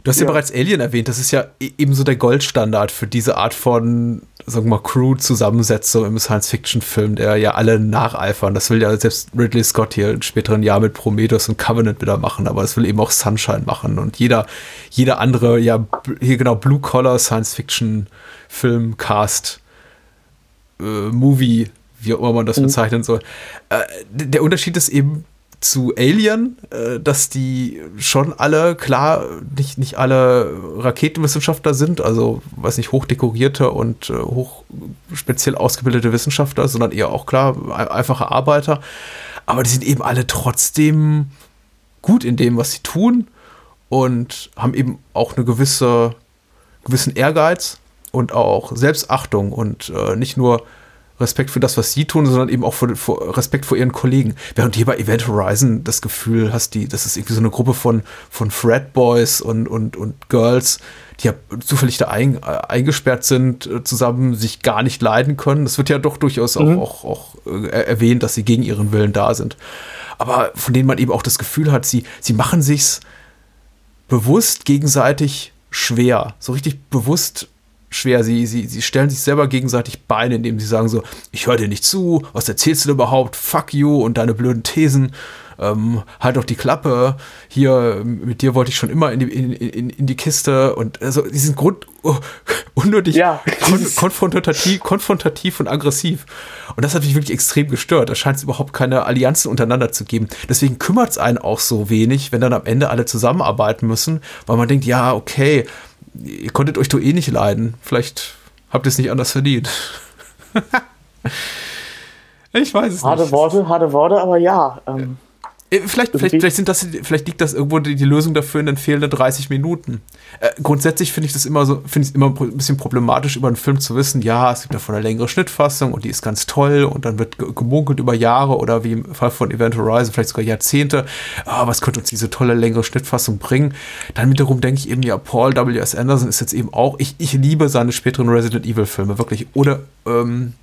Du hast ja. ja. bereits Alien erwähnt, das ist ja e-, eben so der Goldstandard für diese Art von, sagen wir mal, Crew-Zusammensetzung im Science-Fiction-Film, der ja alle nacheifern. Das will ja selbst Ridley Scott hier im späteren Jahr mit Prometheus und Covenant wieder machen, aber das will eben auch Sunshine machen und jeder, jeder andere, ja, hier genau, Blue-Collar Science-Fiction-Film, Cast, äh, Movie, wie auch immer man das mhm. bezeichnen soll. Äh, der Unterschied ist eben, zu Alien, äh, dass die schon alle, klar, nicht, nicht alle Raketenwissenschaftler sind, also, weiß nicht, hochdekorierte und äh, hoch speziell ausgebildete Wissenschaftler, sondern eher auch klar, einfache Arbeiter. Aber die sind eben alle trotzdem gut in dem, was sie tun und haben eben auch eine gewisse, gewissen Ehrgeiz und auch Selbstachtung und äh, nicht nur Respekt für das, was sie tun, sondern eben auch vor, vor Respekt vor ihren Kollegen. Während hier bei Event Horizon das Gefühl hast, die, das ist irgendwie so eine Gruppe von, von Frat Boys und, und, und Girls, die ja zufällig da ein, äh, eingesperrt sind, äh, zusammen sich gar nicht leiden können. Das wird ja doch durchaus mhm. auch, auch, auch äh, erwähnt, dass sie gegen ihren Willen da sind. Aber von denen man eben auch das Gefühl hat, sie, sie machen sich's bewusst gegenseitig schwer. So richtig bewusst schwer. Sie, sie, sie stellen sich selber gegenseitig Beine, indem sie sagen so, ich höre dir nicht zu, was erzählst du überhaupt? Fuck you und deine blöden Thesen. Ähm, halt doch die Klappe. Hier, mit dir wollte ich schon immer in die, in, in, in die Kiste. Und also, die sind grund, oh, unnötig ja. kon konfrontativ, konfrontativ und aggressiv. Und das hat mich wirklich extrem gestört. Da scheint es überhaupt keine Allianzen untereinander zu geben. Deswegen kümmert es einen auch so wenig, wenn dann am Ende alle zusammenarbeiten müssen, weil man denkt, ja, okay, ihr konntet euch doch eh nicht leiden. Vielleicht habt ihr es nicht anders verdient. ich weiß es harte nicht. Harte Worte, harte Worte, aber ja. Ähm, äh, vielleicht, vielleicht, vielleicht, sind das, vielleicht liegt das irgendwo die, die Lösung dafür in den fehlenden 30 Minuten. Äh, grundsätzlich finde ich das immer so, finde ich immer ein bisschen problematisch, über einen Film zu wissen, ja, es gibt davon eine längere Schnittfassung und die ist ganz toll und dann wird gemunkelt über Jahre oder wie im Fall von Event Horizon vielleicht sogar Jahrzehnte, ah, was könnte uns diese tolle längere Schnittfassung bringen? Dann wiederum denke ich eben, ja, Paul W.S. Anderson ist jetzt eben auch, ich, ich liebe seine späteren Resident Evil Filme, wirklich, ohne, ähm,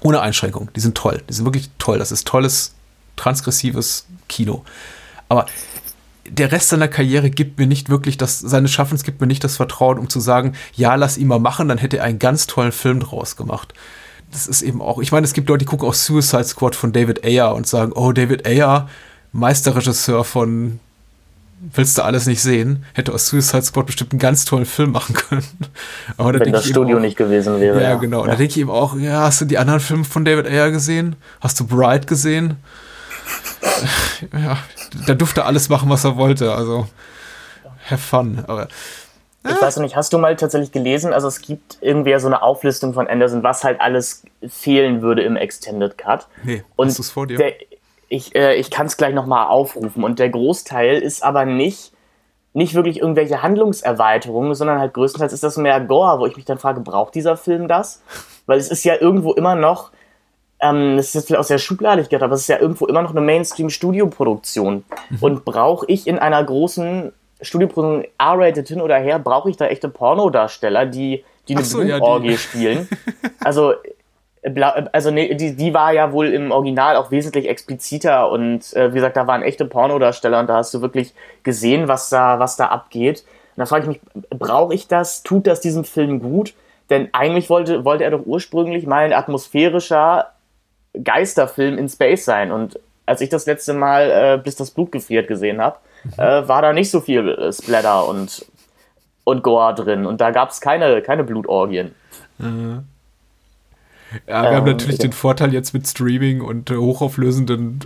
ohne Einschränkung. Die sind toll, die sind wirklich toll. Das ist tolles transgressives Kino. Aber der Rest seiner Karriere gibt mir nicht wirklich das, seines Schaffens gibt mir nicht das Vertrauen, um zu sagen, ja, lass ihn mal machen, dann hätte er einen ganz tollen Film draus gemacht. Das ist eben auch, ich meine, es gibt Leute, die gucken auch Suicide Squad von David Ayer und sagen, oh, David Ayer, Meisterregisseur von Willst du alles nicht sehen? Hätte aus Suicide Squad bestimmt einen ganz tollen Film machen können. Aber Wenn das Studio auch, nicht gewesen wäre. Ja, ja. genau. Und ja. da denke ich eben auch, ja, hast du die anderen Filme von David Ayer gesehen? Hast du Bright gesehen? ja, der durfte alles machen, was er wollte. Also, have fun. Aber, ich ah. weiß nicht, hast du mal tatsächlich gelesen? Also, es gibt irgendwie so eine Auflistung von Anderson, was halt alles fehlen würde im Extended Cut. Nee, und hast es vor dir? Der, ich äh, ich kann es gleich nochmal aufrufen. Und der Großteil ist aber nicht, nicht wirklich irgendwelche Handlungserweiterungen, sondern halt größtenteils ist das mehr Gore, wo ich mich dann frage, braucht dieser Film das? Weil es ist ja irgendwo immer noch ähm, das ist jetzt vielleicht auch sehr schubladig gehört, aber es ist ja irgendwo immer noch eine Mainstream-Studioproduktion. Mhm. Und brauche ich in einer großen Studioproduktion R-rated hin oder her, brauche ich da echte Pornodarsteller, die, die eine so, Blutorgie ja, spielen? Also, also nee, die, die war ja wohl im Original auch wesentlich expliziter und äh, wie gesagt, da waren echte Pornodarsteller und da hast du wirklich gesehen, was da, was da abgeht. Und da frage ich mich, brauche ich das? Tut das diesem Film gut? Denn eigentlich wollte, wollte er doch ursprünglich mal ein atmosphärischer, Geisterfilm in Space sein. Und als ich das letzte Mal äh, bis das Blut gefriert gesehen habe, mhm. äh, war da nicht so viel äh, Splatter und, und Gore drin. Und da gab es keine, keine Blutorgien. Mhm. Ja, wir ähm, haben natürlich den Vorteil jetzt mit Streaming und äh, hochauflösenden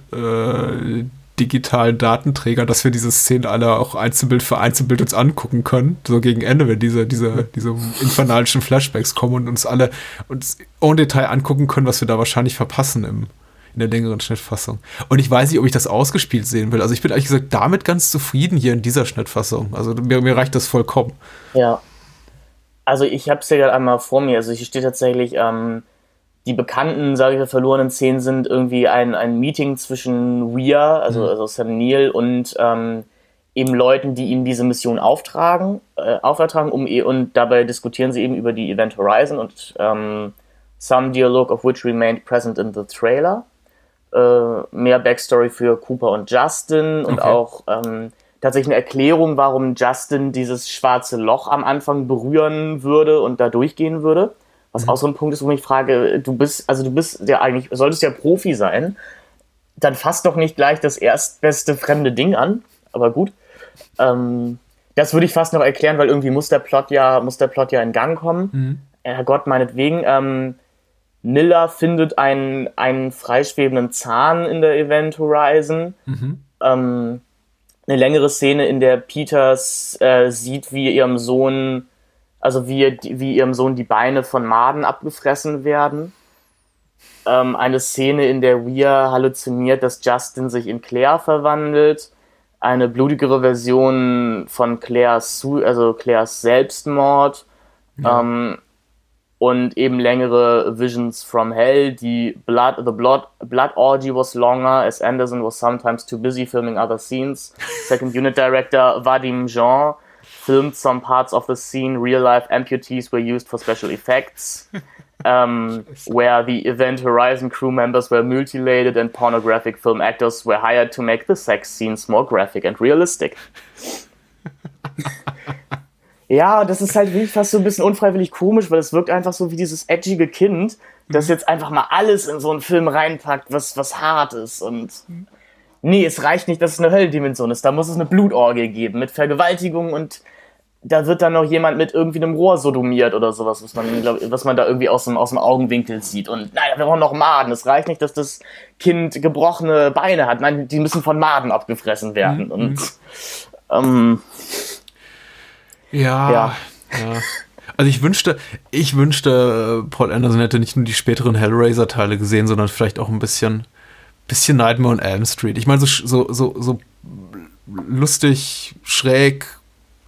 digitalen Datenträger, dass wir diese Szenen alle auch Einzelbild für Einzelbild uns angucken können. So gegen Ende, wenn diese, diese, diese infernalischen Flashbacks kommen und uns alle uns en Detail angucken können, was wir da wahrscheinlich verpassen im, in der längeren Schnittfassung. Und ich weiß nicht, ob ich das ausgespielt sehen will. Also ich bin ehrlich gesagt damit ganz zufrieden hier in dieser Schnittfassung. Also mir, mir reicht das vollkommen. Ja. Also ich habe es ja gerade einmal vor mir. Also hier steht tatsächlich, ähm, die bekannten, sage ich mal, verlorenen Szenen sind irgendwie ein, ein Meeting zwischen Weir, also, mhm. also Sam Neill, und ähm, eben Leuten, die ihm diese Mission auftragen, äh, aufertragen, um und dabei diskutieren sie eben über die Event Horizon und ähm, some dialogue of which remained present in the trailer. Äh, mehr Backstory für Cooper und Justin und okay. auch ähm, tatsächlich eine Erklärung, warum Justin dieses schwarze Loch am Anfang berühren würde und da durchgehen würde. Was mhm. auch so ein Punkt ist, wo ich frage, du bist, also du bist ja eigentlich, solltest ja Profi sein, dann fasst doch nicht gleich das erstbeste fremde Ding an, aber gut. Ähm, das würde ich fast noch erklären, weil irgendwie muss der Plot ja, muss der Plot ja in Gang kommen. Mhm. Herrgott, meinetwegen. Ähm, Miller findet einen, einen freischwebenden Zahn in der Event Horizon. Mhm. Ähm, eine längere Szene, in der Peters äh, sieht, wie ihrem Sohn, also wie, wie ihrem Sohn die Beine von Maden abgefressen werden. Ähm, eine Szene, in der Weir halluziniert, dass Justin sich in Claire verwandelt. Eine blutigere Version von Claires, also Claires Selbstmord. Ja. Ähm, und eben längere Visions from Hell. Die Blood, the Blood, Blood Orgy was longer, as Anderson was sometimes too busy filming other scenes. Second Unit Director Vadim Jean filmed some parts of the scene. Real life amputees were used for special effects. Um, where the Event Horizon crew members were mutilated and pornographic film actors were hired to make the sex scenes more graphic and realistic. Ja, das ist halt wirklich fast so ein bisschen unfreiwillig komisch, weil es wirkt einfach so wie dieses edgige Kind, das mhm. jetzt einfach mal alles in so einen Film reinpackt, was, was hart ist. Und nee, es reicht nicht, dass es eine Höllendimension ist. Da muss es eine Blutorgie geben mit Vergewaltigung und da wird dann noch jemand mit irgendwie einem Rohr sodomiert oder sowas, was man, glaub, was man da irgendwie aus dem, aus dem Augenwinkel sieht. Und naja, wir brauchen noch Maden. Es reicht nicht, dass das Kind gebrochene Beine hat. Nein, die müssen von Maden abgefressen werden. Mhm. Und ähm, ja, ja. ja. Also ich wünschte, ich wünschte, Paul Anderson hätte nicht nur die späteren Hellraiser-Teile gesehen, sondern vielleicht auch ein bisschen, bisschen Nightmare on Elm Street. Ich meine, so, so, so, so lustig, schräg,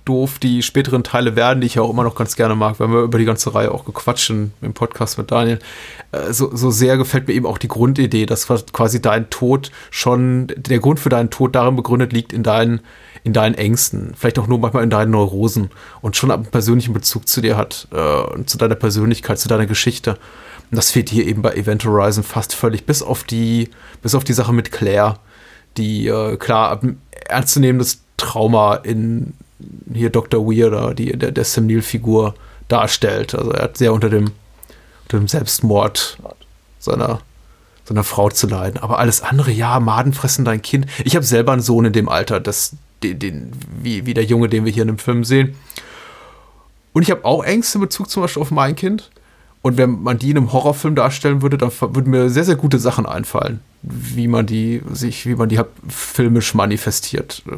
doof die späteren Teile werden, die ich ja auch immer noch ganz gerne mag. Wir haben ja über die ganze Reihe auch gequatscht im Podcast mit Daniel. Äh, so, so sehr gefällt mir eben auch die Grundidee, dass quasi dein Tod schon, der Grund für deinen Tod darin begründet liegt in deinen in deinen Ängsten, vielleicht auch nur manchmal in deinen Neurosen und schon einen persönlichen Bezug zu dir hat, äh, zu deiner Persönlichkeit, zu deiner Geschichte. Das fehlt hier eben bei Event Horizon fast völlig, bis auf die, bis auf die Sache mit Claire, die äh, klar ernstzunehmendes Trauma in hier Dr. Weirder, die der, der Sam Neill-Figur darstellt. Also er hat sehr unter dem, unter dem Selbstmord seiner seiner Frau zu leiden. Aber alles andere, ja, Maden fressen dein Kind. Ich habe selber einen Sohn in dem Alter, das, den, den, wie, wie der Junge, den wir hier in dem Film sehen. Und ich habe auch Ängste in Bezug zum Beispiel auf mein Kind. Und wenn man die in einem Horrorfilm darstellen würde, dann würden mir sehr, sehr gute Sachen einfallen, wie man die sich, wie man die filmisch manifestiert. Äh,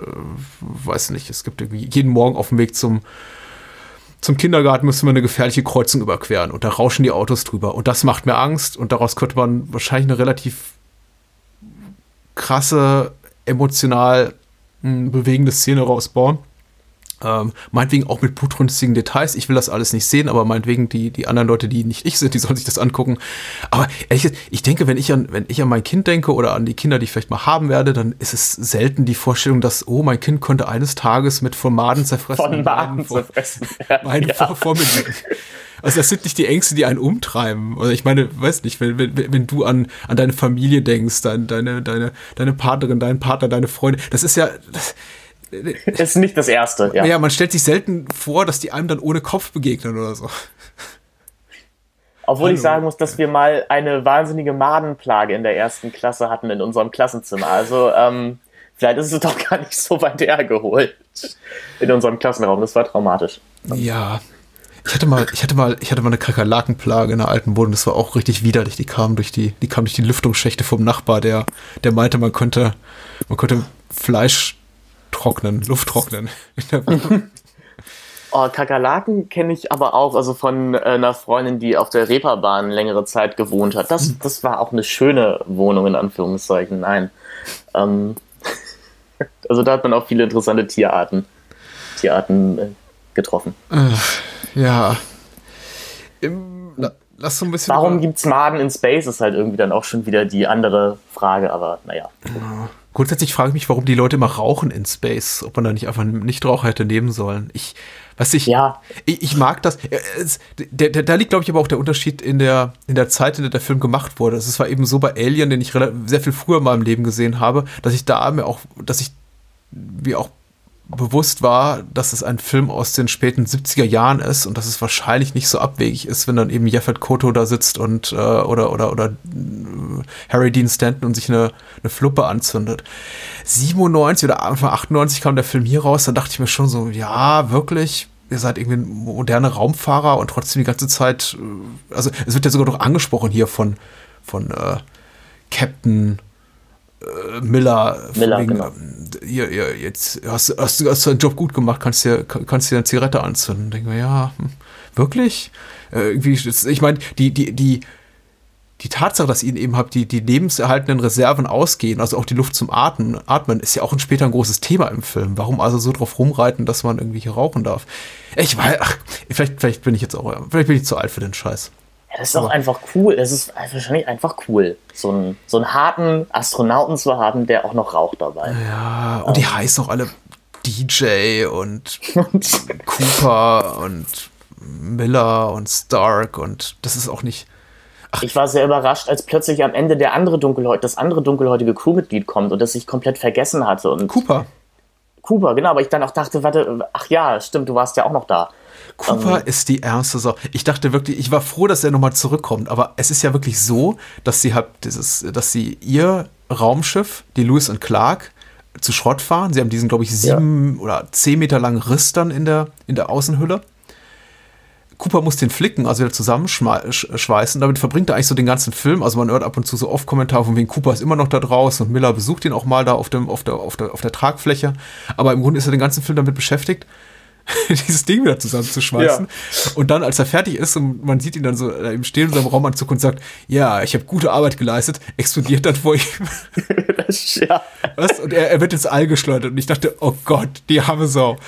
weiß nicht, es gibt irgendwie jeden Morgen auf dem Weg zum, zum Kindergarten müssen wir eine gefährliche Kreuzung überqueren und da rauschen die Autos drüber. Und das macht mir Angst und daraus könnte man wahrscheinlich eine relativ krasse, emotional bewegende Szene rausbauen. Ähm, meinetwegen auch mit blutrünstigen Details. Ich will das alles nicht sehen, aber meinetwegen die, die anderen Leute, die nicht ich sind, die sollen sich das angucken. Aber ehrlich gesagt, ich denke, wenn ich, an, wenn ich an mein Kind denke oder an die Kinder, die ich vielleicht mal haben werde, dann ist es selten die Vorstellung, dass, oh, mein Kind könnte eines Tages mit von Maden zerfressen. Von Maden zerfressen. Meinen ja. vor, liegen. Also das sind nicht die Ängste, die einen umtreiben. Oder ich meine, weiß nicht, wenn, wenn, wenn du an, an deine Familie denkst, deine, deine, deine, deine Partnerin, deinen Partner, deine Freunde, das ist ja. Das, ist nicht das Erste, ja. Ja, man stellt sich selten vor, dass die einem dann ohne Kopf begegnen oder so. Obwohl Hallo. ich sagen muss, dass wir mal eine wahnsinnige Madenplage in der ersten Klasse hatten in unserem Klassenzimmer. Also ähm, vielleicht ist es doch gar nicht so weit hergeholt in unserem Klassenraum. Das war traumatisch. Ja, ich hatte mal, ich hatte mal, ich hatte mal eine Kakerlakenplage in der alten Wohnung. Das war auch richtig widerlich. Die kam durch die, die kam durch die Lüftungsschächte vom Nachbar, der, der meinte, man könnte, man könnte Fleisch trocknen, Luft trocknen. oh, Kakerlaken kenne ich aber auch, also von äh, einer Freundin, die auf der Reeperbahn längere Zeit gewohnt hat. Das, das war auch eine schöne Wohnung in Anführungszeichen. Nein. Ähm, also da hat man auch viele interessante Tierarten, Tierarten äh, getroffen. Ja. Im, lass so ein bisschen. Warum gibt es Maden in Space? Ist halt irgendwie dann auch schon wieder die andere Frage, aber naja. Ja. Grundsätzlich frage ich mich, warum die Leute immer rauchen in Space, ob man da nicht einfach einen Nichtraucher hätte nehmen sollen. Ich, was ich, ja. ich, ich mag das. Es, der, der, da liegt, glaube ich, aber auch der Unterschied in der, in der Zeit, in der der Film gemacht wurde. Es war eben so bei Alien, den ich sehr viel früher mal im Leben gesehen habe, dass ich da mir auch, dass ich wie auch bewusst war, dass es ein Film aus den späten 70er Jahren ist und dass es wahrscheinlich nicht so abwegig ist, wenn dann eben Jeffet Koto da sitzt und äh, oder oder oder äh, Harry Dean Stanton und sich eine, eine Fluppe anzündet. 97 oder Anfang 98 kam der Film hier raus, dann dachte ich mir schon so, ja, wirklich, ihr seid irgendwie ein moderner Raumfahrer und trotzdem die ganze Zeit, äh, also es wird ja sogar noch angesprochen hier von, von äh, Captain äh, Miller. Miller wegen, genau. Hier, hier, jetzt hast, hast, hast du deinen Job gut gemacht, kannst dir, kannst dir eine Zigarette anzünden. Denken wir, ja, hm, wirklich? Äh, ich meine, die, die, die, die Tatsache, dass ihnen eben halt die, die lebenserhaltenden Reserven ausgehen, also auch die Luft zum Atmen, Atmen, ist ja auch später ein großes Thema im Film. Warum also so drauf rumreiten, dass man irgendwie hier rauchen darf? Ich weiß, ach, vielleicht, vielleicht bin ich jetzt auch, vielleicht bin ich zu alt für den Scheiß. Das ist auch einfach cool. Es ist wahrscheinlich einfach cool, so einen, so einen harten Astronauten zu haben, der auch noch raucht dabei. Ja, und die ähm. heißen auch alle DJ und Cooper und Miller und Stark und das ist auch nicht Ach. Ich war sehr überrascht, als plötzlich am Ende der andere Dunkelhäut, das andere dunkelhäutige Crewmitglied kommt und das ich komplett vergessen hatte. Und Cooper. Cooper, genau, aber ich dann auch dachte, warte, ach ja, stimmt, du warst ja auch noch da. Cooper ähm, ist die ärmste Sau. Ich dachte wirklich, ich war froh, dass er nochmal zurückkommt, aber es ist ja wirklich so, dass sie hat dieses, dass sie ihr Raumschiff, die Lewis und Clark, zu Schrott fahren. Sie haben diesen, glaube ich, sieben ja. oder zehn Meter langen Riss dann in der, in der Außenhülle. Cooper muss den flicken, also wieder zusammenschweißen. Damit verbringt er eigentlich so den ganzen Film. Also man hört ab und zu so oft Kommentare von wegen Cooper ist immer noch da draußen und Miller besucht ihn auch mal da auf, dem, auf, der, auf, der, auf der Tragfläche. Aber im Grunde ist er den ganzen Film damit beschäftigt, dieses Ding wieder zusammenzuschweißen. Ja. Und dann, als er fertig ist und man sieht ihn dann so im Stehen in seinem Raumanzug und sagt, ja, ich habe gute Arbeit geleistet, explodiert dann vor ihm. ja. Was? Und er, er wird ins All geschleudert. Und ich dachte, oh Gott, die arme Sau.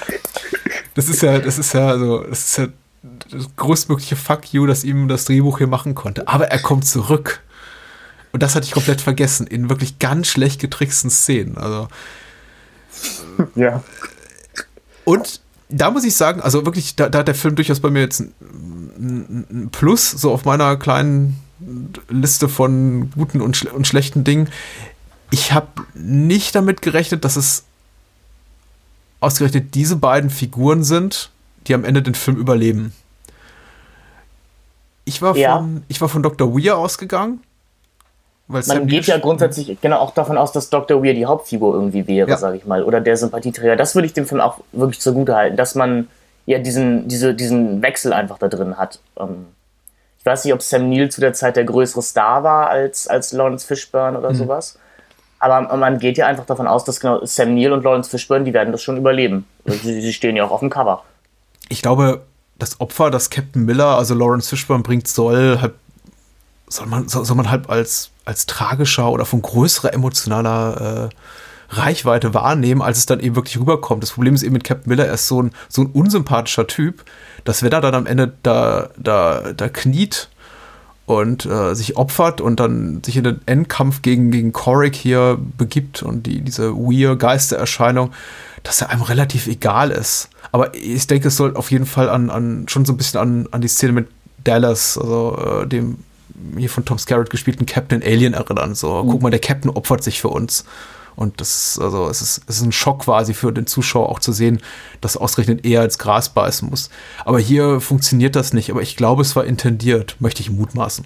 Das ist ja, das ist ja so, das ist ja das größtmögliche Fuck you, das ihm das Drehbuch hier machen konnte. Aber er kommt zurück. Und das hatte ich komplett vergessen, in wirklich ganz schlecht getricksten Szenen. Also. Ja. Und da muss ich sagen, also wirklich, da, da hat der Film durchaus bei mir jetzt ein, ein, Plus, so auf meiner kleinen Liste von guten und, schle und schlechten Dingen. Ich habe nicht damit gerechnet, dass es ausgerechnet diese beiden Figuren sind, die am Ende den Film überleben. Ich war, ja. von, ich war von Dr. Weir ausgegangen. Man Sam geht ja grundsätzlich genau auch davon aus, dass Dr. Weir die Hauptfigur irgendwie wäre, ja. sage ich mal, oder der Sympathieträger. Das würde ich dem Film auch wirklich zugute halten, dass man ja diesen, diese, diesen Wechsel einfach da drin hat. Ähm, ich weiß nicht, ob Sam Neill zu der Zeit der größere Star war als, als Lawrence Fishburne oder mhm. sowas. Aber man geht ja einfach davon aus, dass genau Sam Neill und Lawrence Fishburne, die werden das schon überleben. Sie, sie stehen ja auch auf dem Cover ich glaube, das Opfer, das Captain Miller, also Lawrence Fishburne bringt, soll halt, soll man, soll, soll man halt als, als tragischer oder von größerer emotionaler äh, Reichweite wahrnehmen, als es dann eben wirklich rüberkommt. Das Problem ist eben mit Captain Miller, er ist so ein, so ein unsympathischer Typ, dass wenn er dann am Ende da, da, da kniet und äh, sich opfert und dann sich in den Endkampf gegen, gegen Korik hier begibt und die, diese weird Geistererscheinung, dass er einem relativ egal ist. Aber ich denke, es soll auf jeden Fall an, an schon so ein bisschen an, an die Szene mit Dallas, also äh, dem hier von Tom Skerritt gespielten Captain Alien erinnern. So, mhm. guck mal, der Captain opfert sich für uns. Und das also, es ist, es ist ein Schock quasi für den Zuschauer auch zu sehen, dass ausgerechnet er als Gras beißen muss. Aber hier funktioniert das nicht. Aber ich glaube, es war intendiert, möchte ich mutmaßen.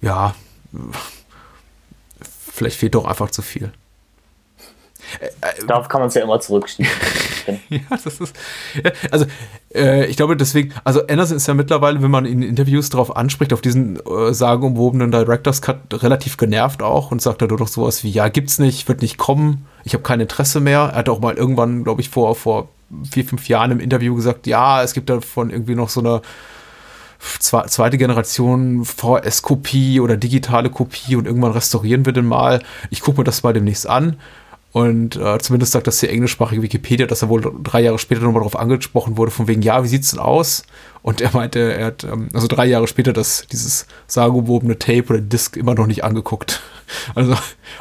Ja, vielleicht fehlt doch einfach zu viel. Darauf kann man es ja immer zurückschieben. ja, das ist. Also, äh, ich glaube deswegen, also Anderson ist ja mittlerweile, wenn man in Interviews darauf anspricht, auf diesen äh, sagenumwobenen Director's Cut relativ genervt auch und sagt da doch sowas wie: Ja, gibt's nicht, wird nicht kommen, ich habe kein Interesse mehr. Er hat auch mal irgendwann, glaube ich, vor, vor vier, fünf Jahren im Interview gesagt: Ja, es gibt davon irgendwie noch so eine zweite Generation VS-Kopie oder digitale Kopie und irgendwann restaurieren wir den mal. Ich gucke mir das mal demnächst an. Und äh, zumindest sagt das die englischsprachige Wikipedia, dass er wohl drei Jahre später nochmal darauf angesprochen wurde, von wegen, ja, wie sieht's denn aus? Und er meinte, er hat, ähm, also drei Jahre später, das, dieses sagenumwobene Tape oder Disc immer noch nicht angeguckt. Also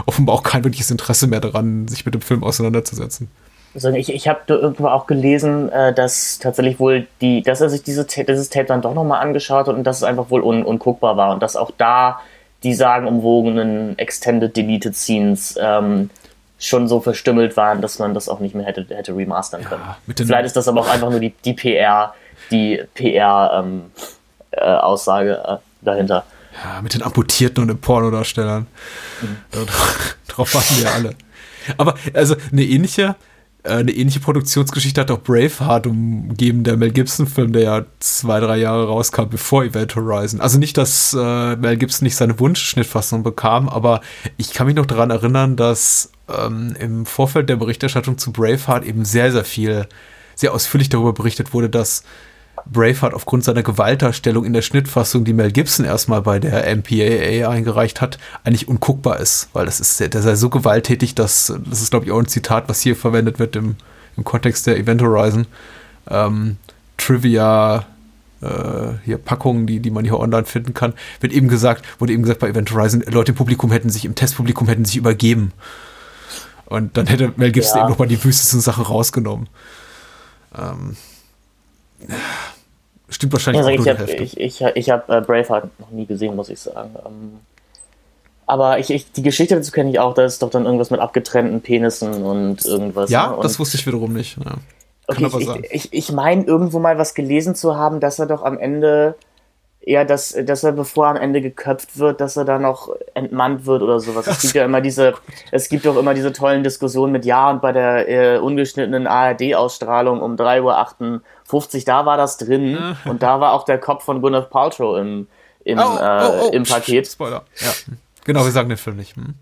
offenbar auch kein wirkliches Interesse mehr daran, sich mit dem Film auseinanderzusetzen. Also ich, ich habe irgendwo auch gelesen, äh, dass tatsächlich wohl die, dass er sich diese, dieses Tape dann doch nochmal angeschaut hat und dass es einfach wohl un, unguckbar war und dass auch da die sagenumwogenen Extended Deleted Scenes ähm, schon so verstümmelt waren, dass man das auch nicht mehr hätte, hätte remastern können. Vielleicht ist das aber auch einfach nur die, die PR, die PR-Aussage ähm, äh, äh, dahinter. Ja, mit den Amputierten und den Pornodarstellern. Mhm. Darauf warten wir alle. Aber also eine ähnliche, äh, eine ähnliche Produktionsgeschichte hat auch Braveheart umgeben, der Mel Gibson-Film, der ja zwei, drei Jahre rauskam, bevor Event Horizon. Also nicht, dass äh, Mel Gibson nicht seine Wunschschnittfassung bekam, aber ich kann mich noch daran erinnern, dass ähm, im Vorfeld der Berichterstattung zu Braveheart eben sehr, sehr viel, sehr ausführlich darüber berichtet wurde, dass Braveheart aufgrund seiner Gewaltdarstellung in der Schnittfassung, die Mel Gibson erstmal bei der MPAA eingereicht hat, eigentlich unguckbar ist, weil das ist, der sei so gewalttätig, dass, das ist glaube ich auch ein Zitat, was hier verwendet wird im, im Kontext der Event Horizon, ähm, Trivia, äh, hier Packungen, die, die man hier online finden kann, wird eben gesagt, wurde eben gesagt bei Event Horizon, Leute im Publikum hätten sich, im Testpublikum hätten sich übergeben. Und dann hätte Mel Gibson ja. eben nochmal die wüstesten Sachen rausgenommen. Ähm, Stimmt wahrscheinlich also ich habe ich, ich, ich hab, äh, Braveheart noch nie gesehen, muss ich sagen. Ähm, aber ich, ich, die Geschichte dazu kenne ich auch, da ist doch dann irgendwas mit abgetrennten Penissen und irgendwas. Ja, ne? und das wusste ich wiederum nicht. Ja. Okay, ich, ich, ich meine irgendwo mal was gelesen zu haben, dass er doch am Ende ja, dass, dass er, bevor er am Ende geköpft wird, dass er da noch entmannt wird oder sowas. Es gibt ja immer diese, es gibt auch immer diese tollen Diskussionen mit Ja und bei der äh, ungeschnittenen ARD-Ausstrahlung um 3.58 Uhr, da war das drin und da war auch der Kopf von Gwyneth Paltrow im, im, oh, oh, äh, oh, im Paket. Spoiler. Ja. Genau, wir sagen den Film nicht. Hm.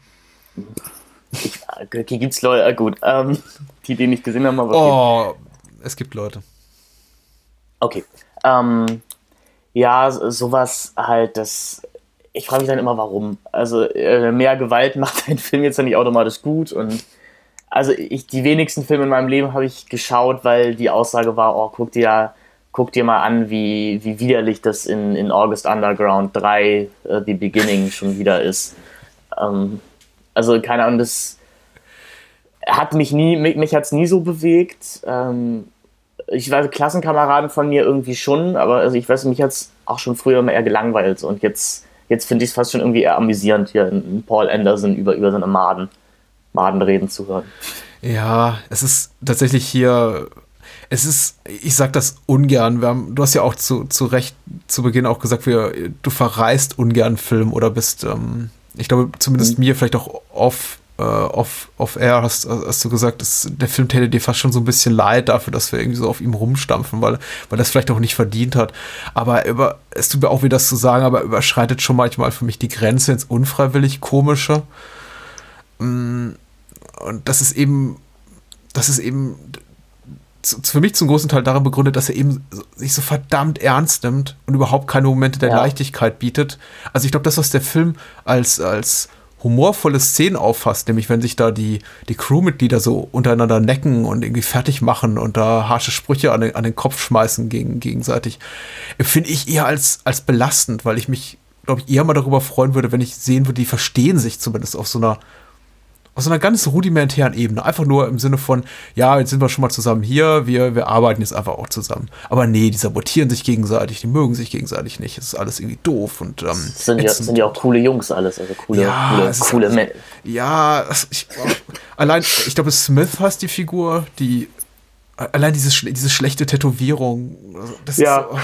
Ich, okay, gibt's Leute, äh, gut, ähm, die den nicht gesehen haben, aber. Okay. Oh, es gibt Leute. Okay. Ähm, ja, sowas halt, das. Ich frage mich dann immer, warum. Also, äh, mehr Gewalt macht ein Film jetzt ja nicht automatisch gut und. Also, ich, die wenigsten Filme in meinem Leben habe ich geschaut, weil die Aussage war: Oh, guck dir, guck dir mal an, wie, wie widerlich das in, in August Underground 3 uh, The Beginning schon wieder ist. Ähm, also, keine Ahnung, das hat mich nie, mich, mich hat es nie so bewegt. Ähm, ich weiß, Klassenkameraden von mir irgendwie schon, aber also ich weiß, mich hat es auch schon früher immer eher gelangweilt und jetzt, jetzt finde ich es fast schon irgendwie eher amüsierend, hier in Paul Anderson über, über seine Maden, Maden reden zu hören. Ja, es ist tatsächlich hier, es ist, ich sag das ungern, wir haben, du hast ja auch zu, zu Recht zu Beginn auch gesagt, wir, du verreist ungern Film oder bist, ähm, ich glaube, zumindest mhm. mir vielleicht auch oft äh, off, off air hast, hast du gesagt, dass der Film täte dir fast schon so ein bisschen leid dafür, dass wir irgendwie so auf ihm rumstampfen, weil, weil das vielleicht auch nicht verdient hat. Aber über, es tut mir auch weh, das zu sagen, aber überschreitet schon manchmal für mich die Grenze ins unfreiwillig Komische. Mm, und das ist eben, das ist eben für mich zum großen Teil darin begründet, dass er eben sich so verdammt ernst nimmt und überhaupt keine Momente der ja. Leichtigkeit bietet. Also ich glaube, das, was der Film als, als humorvolle Szenen auffasst, nämlich wenn sich da die, die Crewmitglieder so untereinander necken und irgendwie fertig machen und da harsche Sprüche an den, an den Kopf schmeißen gegen, gegenseitig, empfinde ich eher als, als belastend, weil ich mich, glaube ich, eher mal darüber freuen würde, wenn ich sehen würde, die verstehen sich zumindest auf so einer aus einer ganz rudimentären Ebene. Einfach nur im Sinne von, ja, jetzt sind wir schon mal zusammen hier, wir, wir arbeiten jetzt einfach auch zusammen. Aber nee, die sabotieren sich gegenseitig, die mögen sich gegenseitig nicht. Es ist alles irgendwie doof und ähm, sind, ja, sind ja auch coole Jungs alles, also coole, ja, coole, coole Männer. Ja, ich, allein, ich glaube, Smith heißt die Figur, die allein diese, diese schlechte Tätowierung. Das ja. ist so,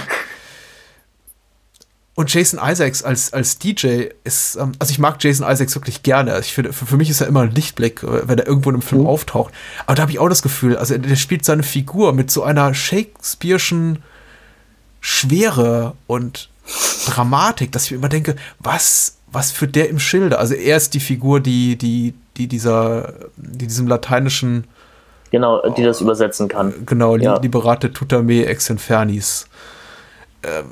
und Jason Isaacs als, als DJ ist, ähm, also ich mag Jason Isaacs wirklich gerne. Ich finde, für, für mich ist er immer ein Lichtblick, äh, wenn er irgendwo in einem Film mhm. auftaucht. Aber da habe ich auch das Gefühl, also der spielt seine Figur mit so einer Shakespeare'schen Schwere und Dramatik, dass ich mir immer denke, was, was für der im Schilde? Also er ist die Figur, die, die, die dieser, die diesem lateinischen Genau, die das übersetzen kann. Genau, ja. Liberate tutame ex infernis. Ähm,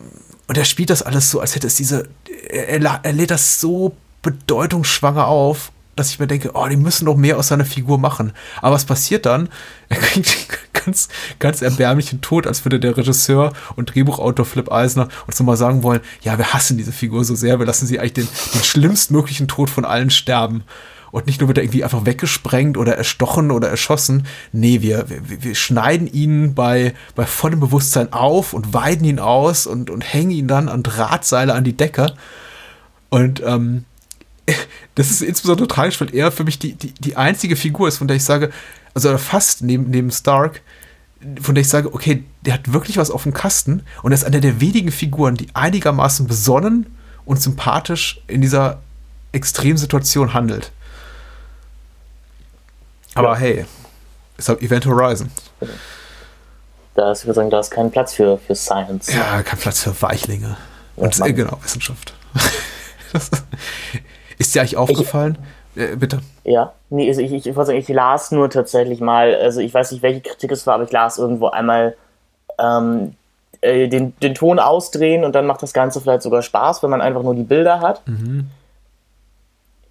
und er spielt das alles so, als hätte es diese, er, er lädt das so bedeutungsschwanger auf, dass ich mir denke, oh, die müssen doch mehr aus seiner Figur machen. Aber was passiert dann? Er kriegt ganz, ganz erbärmlichen Tod, als würde der Regisseur und Drehbuchautor Flip Eisner uns nochmal sagen wollen, ja, wir hassen diese Figur so sehr, wir lassen sie eigentlich den, den schlimmstmöglichen Tod von allen sterben. Und nicht nur wird er irgendwie einfach weggesprengt oder erstochen oder erschossen. Nee, wir, wir, wir schneiden ihn bei, bei vollem Bewusstsein auf und weiden ihn aus und, und hängen ihn dann an Drahtseile an die Decke. Und ähm, das ist insbesondere tragisch, weil er für mich die, die, die einzige Figur ist, von der ich sage, also fast neben, neben Stark, von der ich sage, okay, der hat wirklich was auf dem Kasten und er ist einer der wenigen Figuren, die einigermaßen besonnen und sympathisch in dieser Extremsituation handelt. Aber ja. hey, ist halt Event Horizon. Da ist, ich würde sagen, da ist kein Platz für, für Science. Ja, kein Platz für Weichlinge. Und ja, genau, Wissenschaft. ist dir eigentlich aufgefallen? Ich, äh, bitte. Ja, nee, also ich, ich, ich, sagen, ich las nur tatsächlich mal, also ich weiß nicht, welche Kritik es war, aber ich las irgendwo einmal ähm, äh, den, den Ton ausdrehen und dann macht das Ganze vielleicht sogar Spaß, wenn man einfach nur die Bilder hat. Mhm.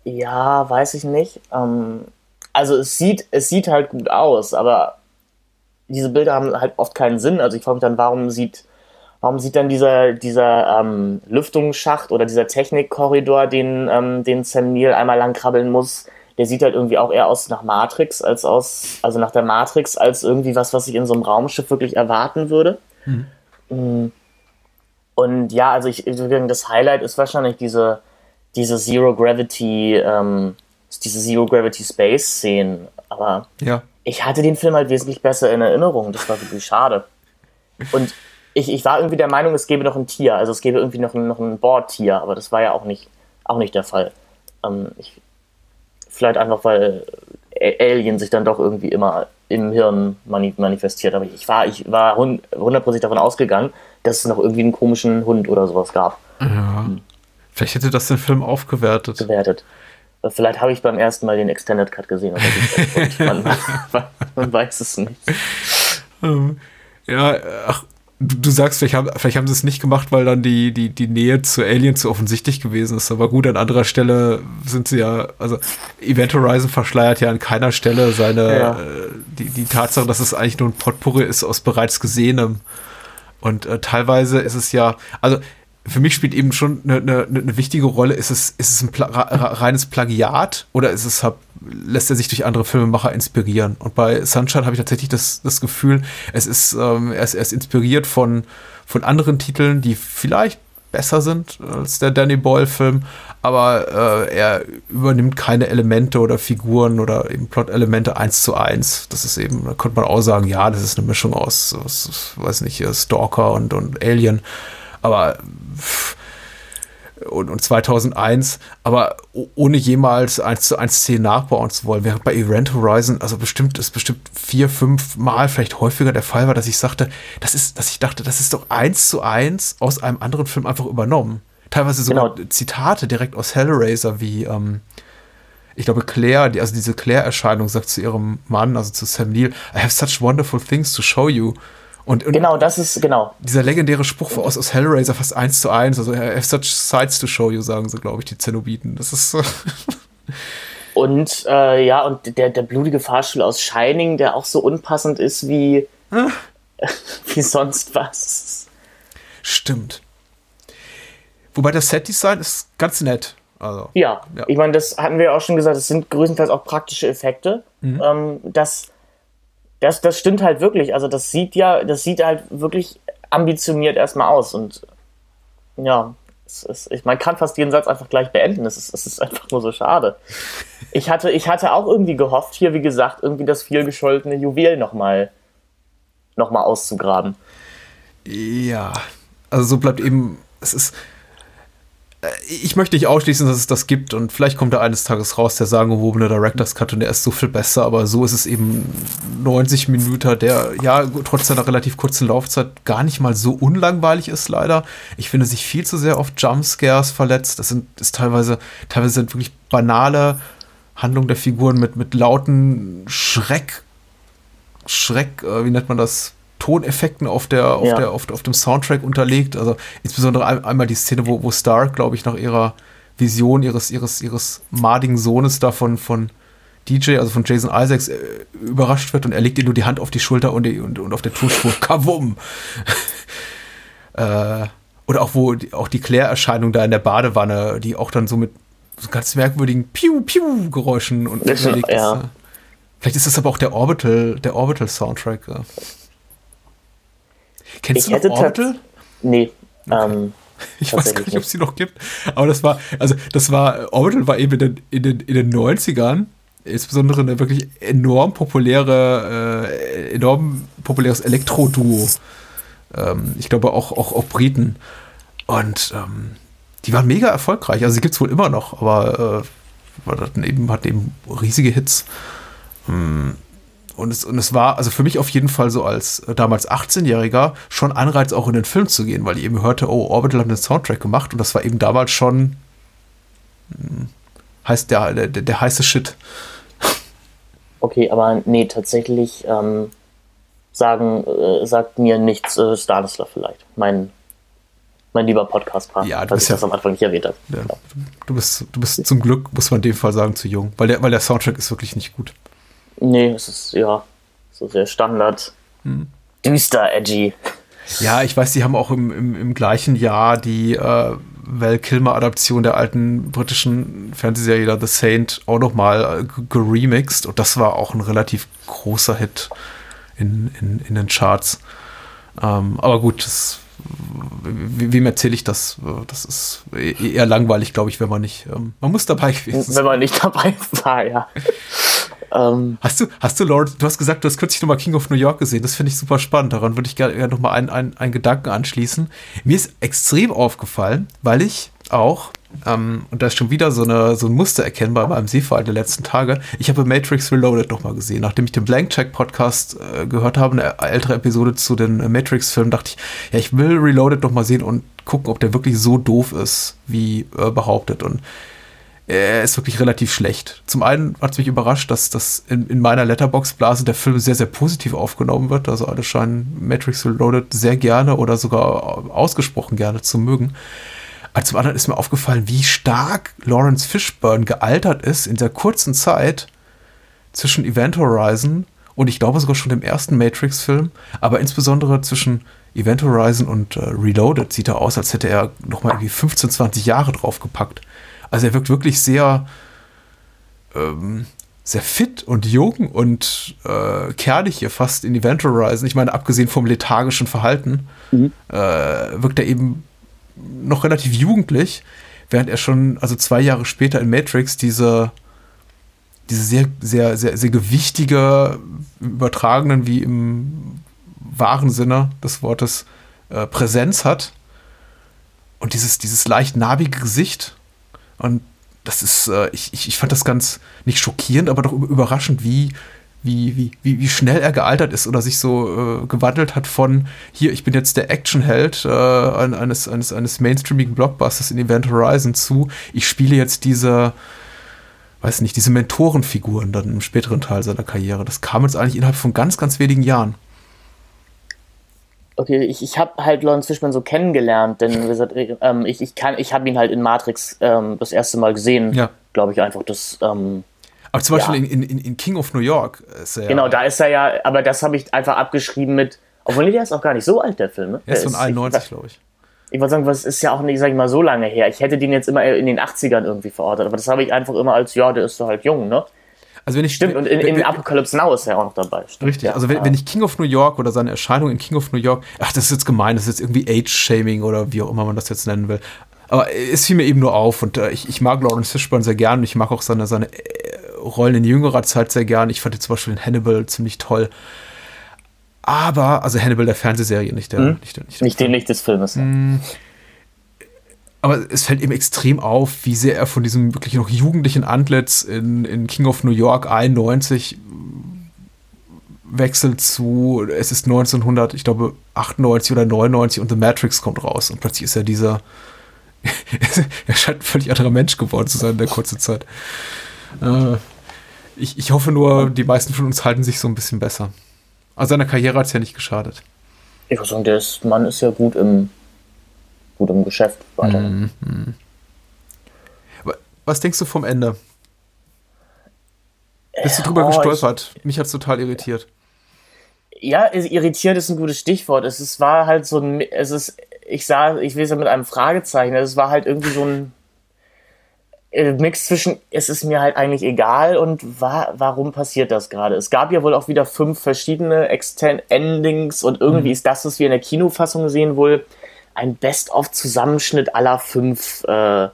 Ja, weiß ich nicht. Ähm, also es sieht, es sieht halt gut aus, aber diese Bilder haben halt oft keinen Sinn. Also ich frage mich dann, warum sieht, warum sieht dann dieser, dieser ähm, Lüftungsschacht oder dieser Technikkorridor, den, ähm, den Sam Neill einmal lang krabbeln muss, der sieht halt irgendwie auch eher aus nach Matrix als aus, also nach der Matrix, als irgendwie was, was ich in so einem Raumschiff wirklich erwarten würde. Mhm. Und ja, also ich, das Highlight ist wahrscheinlich diese, diese Zero Gravity, ähm, diese Zero Gravity Space Szenen. Aber ja ich hatte den Film halt wesentlich besser in Erinnerung. Das war wirklich schade. Und ich, ich war irgendwie der Meinung, es gäbe noch ein Tier, also es gäbe irgendwie noch ein, noch ein Bordtier, aber das war ja auch nicht, auch nicht der Fall. Ähm, ich, vielleicht einfach, weil Alien sich dann doch irgendwie immer im Hirn manifestiert. Aber ich war, ich war hundertprozentig davon ausgegangen, dass es noch irgendwie einen komischen Hund oder sowas gab. Ja. Hm. Vielleicht hätte das den Film aufgewertet. Gewertet. Vielleicht habe ich beim ersten Mal den Extended Cut gesehen. man, man, weiß es nicht. Ähm, ja, ach, du sagst, vielleicht haben, vielleicht haben sie es nicht gemacht, weil dann die, die, die Nähe zu Alien zu offensichtlich gewesen ist. Aber gut, an anderer Stelle sind sie ja, also Event Horizon verschleiert ja an keiner Stelle seine, ja. äh, die, die Tatsache, dass es eigentlich nur ein Potpourri ist aus bereits Gesehenem. Und äh, teilweise ist es ja, also für mich spielt eben schon eine, eine, eine wichtige Rolle. Ist es, ist es ein Pla reines Plagiat oder ist es, lässt er sich durch andere Filmemacher inspirieren? Und bei Sunshine habe ich tatsächlich das, das Gefühl, es ist, ähm, er, ist, er ist inspiriert von, von anderen Titeln, die vielleicht besser sind als der Danny Boyle-Film, aber äh, er übernimmt keine Elemente oder Figuren oder eben Plot-Elemente eins zu eins. Das ist eben, da könnte man auch sagen, ja, das ist eine Mischung aus, aus weiß nicht, Stalker und, und Alien aber und, und 2001, aber ohne jemals eins zu eins Szenen nachbauen zu wollen. Während bei Event Horizon, also bestimmt, ist bestimmt vier, fünf Mal vielleicht häufiger der Fall war, dass ich sagte, das ist, dass ich dachte, das ist doch eins zu eins aus einem anderen Film einfach übernommen. Teilweise sogar genau. Zitate direkt aus Hellraiser, wie, ähm, ich glaube, Claire, die, also diese Claire-Erscheinung sagt zu ihrem Mann, also zu Sam Neill, I have such wonderful things to show you. Und, und, genau, das ist, genau. Dieser legendäre Spruch aus, aus Hellraiser fast eins zu eins, also I have such sights to show you, sagen sie, glaube ich, die Zenobiten. Das ist. und äh, ja, und der, der blutige Fahrstuhl aus Shining, der auch so unpassend ist wie, ah. wie sonst was. Stimmt. Wobei das Set-Design ist ganz nett. Also, ja, ja. ich meine, das hatten wir auch schon gesagt, es sind größtenteils auch praktische Effekte. Mhm. Ähm, das das, das stimmt halt wirklich. Also das sieht ja, das sieht halt wirklich ambitioniert erstmal aus. Und ja, es ist, ich, man kann fast jeden Satz einfach gleich beenden. Es ist, es ist einfach nur so schade. Ich hatte, ich hatte auch irgendwie gehofft, hier, wie gesagt, irgendwie das vielgescholtene Juwel nochmal noch mal auszugraben. Ja, also so bleibt eben, es ist, ich möchte nicht ausschließen, dass es das gibt und vielleicht kommt da eines Tages raus der sagenumwobene Director's Cut und der ist so viel besser, aber so ist es eben 90 Minuten, der ja trotz seiner relativ kurzen Laufzeit gar nicht mal so unlangweilig ist leider. Ich finde sich viel zu sehr auf Jumpscares verletzt. Das sind ist teilweise teilweise sind wirklich banale Handlungen der Figuren mit mit lauten Schreck Schreck, äh, wie nennt man das? Toneffekten auf der, auf ja. der, auf, auf dem Soundtrack unterlegt. Also insbesondere einmal die Szene, wo, wo Stark, glaube ich, nach ihrer Vision ihres, ihres, ihres madigen Sohnes da von, von DJ, also von Jason Isaacs, äh, überrascht wird und er legt ihr nur die Hand auf die Schulter und, die, und, und auf der Tonspur Kavum. äh, oder auch wo die, auch die Claire-Erscheinung da in der Badewanne, die auch dann so mit so ganz merkwürdigen Piu-Piu-Geräuschen und unterlegt ja. ist. Vielleicht ist das aber auch der Orbital, der Orbital-Soundtrack. Kennst ich du noch Orbital? Nee. Okay. Ähm, Ich weiß gar nicht, ob es die noch gibt. Aber das war, also das war, Orbital war eben in den, in den, in den 90ern insbesondere eine wirklich enorm populäre, äh, enorm populäres Elektro-Duo. Ähm, ich glaube auch, auch, auch Briten. Und ähm, die waren mega erfolgreich. Also sie gibt es wohl immer noch, aber äh, hatten eben, hatten eben riesige Hits. Mm. Und es, und es war also für mich auf jeden Fall so als äh, damals 18-Jähriger schon Anreiz, auch in den Film zu gehen, weil ich eben hörte, oh, Orbital hat einen Soundtrack gemacht und das war eben damals schon hm, heißt der, der, der heiße Shit. Okay, aber nee, tatsächlich ähm, sagen, äh, sagt mir nichts äh, Stanislav vielleicht. Mein mein lieber Podcast-Partner, ja, du bist ich ja, das am Anfang nicht erwähnt habe. Ja, du, bist, du bist zum Glück, muss man in dem Fall sagen, zu jung, weil der, weil der Soundtrack ist wirklich nicht gut. Nee, es ist ja so sehr Standard. Hm. Düster, edgy. Ja, ich weiß, die haben auch im, im, im gleichen Jahr die äh, Val Kilmer-Adaption der alten britischen Fernsehserie The Saint auch nochmal äh, geremixed und das war auch ein relativ großer Hit in, in, in den Charts. Ähm, aber gut, das wem erzähle ich das? Das ist eher langweilig, glaube ich, wenn man nicht. Ähm, man muss dabei gewesen sein. Wenn man nicht dabei war, ja. ähm, hast du, hast du, Lord, du hast gesagt, du hast kürzlich nochmal King of New York gesehen. Das finde ich super spannend. Daran würde ich gerne nochmal einen, einen, einen Gedanken anschließen. Mir ist extrem aufgefallen, weil ich auch ähm, und da ist schon wieder so, eine, so ein Muster erkennbar beim Sehverhalten der letzten Tage. Ich habe Matrix Reloaded nochmal gesehen. Nachdem ich den Blank Check Podcast äh, gehört habe, eine ältere Episode zu den äh, Matrix-Filmen, dachte ich, ja, ich will Reloaded nochmal sehen und gucken, ob der wirklich so doof ist, wie äh, behauptet. Und er ist wirklich relativ schlecht. Zum einen hat es mich überrascht, dass das in, in meiner Letterbox-Blase der Film sehr, sehr positiv aufgenommen wird. Also alle scheinen Matrix Reloaded sehr gerne oder sogar ausgesprochen gerne zu mögen. Aber zum anderen ist mir aufgefallen, wie stark Lawrence Fishburne gealtert ist in der kurzen Zeit zwischen Event Horizon und ich glaube sogar schon dem ersten Matrix-Film, aber insbesondere zwischen Event Horizon und äh, Reloaded sieht er aus, als hätte er nochmal irgendwie 15, 20 Jahre draufgepackt. Also er wirkt wirklich sehr, ähm, sehr fit und jung und äh, kernig hier fast in Event Horizon. Ich meine, abgesehen vom lethargischen Verhalten, mhm. äh, wirkt er eben noch relativ jugendlich, während er schon, also zwei Jahre später in Matrix diese, diese sehr, sehr, sehr, sehr gewichtige, übertragenen wie im wahren Sinne des Wortes äh, Präsenz hat. Und dieses, dieses leicht narbige Gesicht. Und das ist, äh, ich, ich fand das ganz nicht schockierend, aber doch überraschend, wie, wie, wie, wie, wie schnell er gealtert ist oder sich so äh, gewandelt hat von hier, ich bin jetzt der Actionheld äh, eines, eines, eines mainstreamigen Blockbusters in Event Horizon zu, ich spiele jetzt diese, weiß nicht, diese Mentorenfiguren dann im späteren Teil seiner Karriere. Das kam jetzt eigentlich innerhalb von ganz, ganz wenigen Jahren. Okay, ich, ich habe halt Lawrence Fishman so kennengelernt, denn wie gesagt, ähm, ich, ich, ich habe ihn halt in Matrix ähm, das erste Mal gesehen, ja. glaube ich einfach. Das, ähm, aber zum Beispiel ja. in, in, in, King of New York ist er Genau, da ist er ja, aber das habe ich einfach abgeschrieben mit, obwohl der ist auch gar nicht so alt, der Film. Ne? Der, ist von 91, glaube ich. Ich wollte sagen, was ist ja auch nicht, sag ich mal, so lange her. Ich hätte den jetzt immer in den 80ern irgendwie verortet, aber das habe ich einfach immer als, ja, der ist so halt jung, ne? Also wenn ich, Stimmt, und in, in Apocalypse Now ist er auch noch dabei. Stimmt, richtig, ja. also wenn, wenn, ich King of New York oder seine Erscheinung in King of New York, ach, das ist jetzt gemein, das ist jetzt irgendwie Age-Shaming oder wie auch immer man das jetzt nennen will. Aber es fiel mir eben nur auf und äh, ich, ich mag Lawrence Fishburne sehr gern und ich mag auch seine, seine Rollen in jüngerer Zeit sehr gern. Ich fand jetzt zum Beispiel in Hannibal ziemlich toll. Aber, also Hannibal der Fernsehserie, nicht der. Hm? Nicht, der, nicht, der nicht den Licht des Filmes. Hm. Aber es fällt ihm extrem auf, wie sehr er von diesem wirklich noch jugendlichen Antlitz in, in King of New York 91 wechselt zu, es ist 1900, ich glaube 98 oder 99 und The Matrix kommt raus und plötzlich ist er dieser, er scheint ein völlig anderer Mensch geworden zu sein in der kurzen Zeit. Äh, ich, ich hoffe nur, die meisten von uns halten sich so ein bisschen besser. Also seiner Karriere hat es ja nicht geschadet. Ich würde sagen, der ist, Mann ist ja gut im, gut im Geschäft weiterhin. Mhm. Was denkst du vom Ende? Bist du drüber oh, gestolpert? Ich, Mich hat es total irritiert. Ja, irritiert ist ein gutes Stichwort. Es ist, war halt so ein, es ist, ich sah, ich will es ja mit einem Fragezeichen, es war halt irgendwie so ein, äh, Mix zwischen, es ist mir halt eigentlich egal und wa warum passiert das gerade? Es gab ja wohl auch wieder fünf verschiedene Extend Endings und irgendwie mhm. ist das, was wir in der Kinofassung sehen, wohl ein Best-of-Zusammenschnitt aller fünf, äh,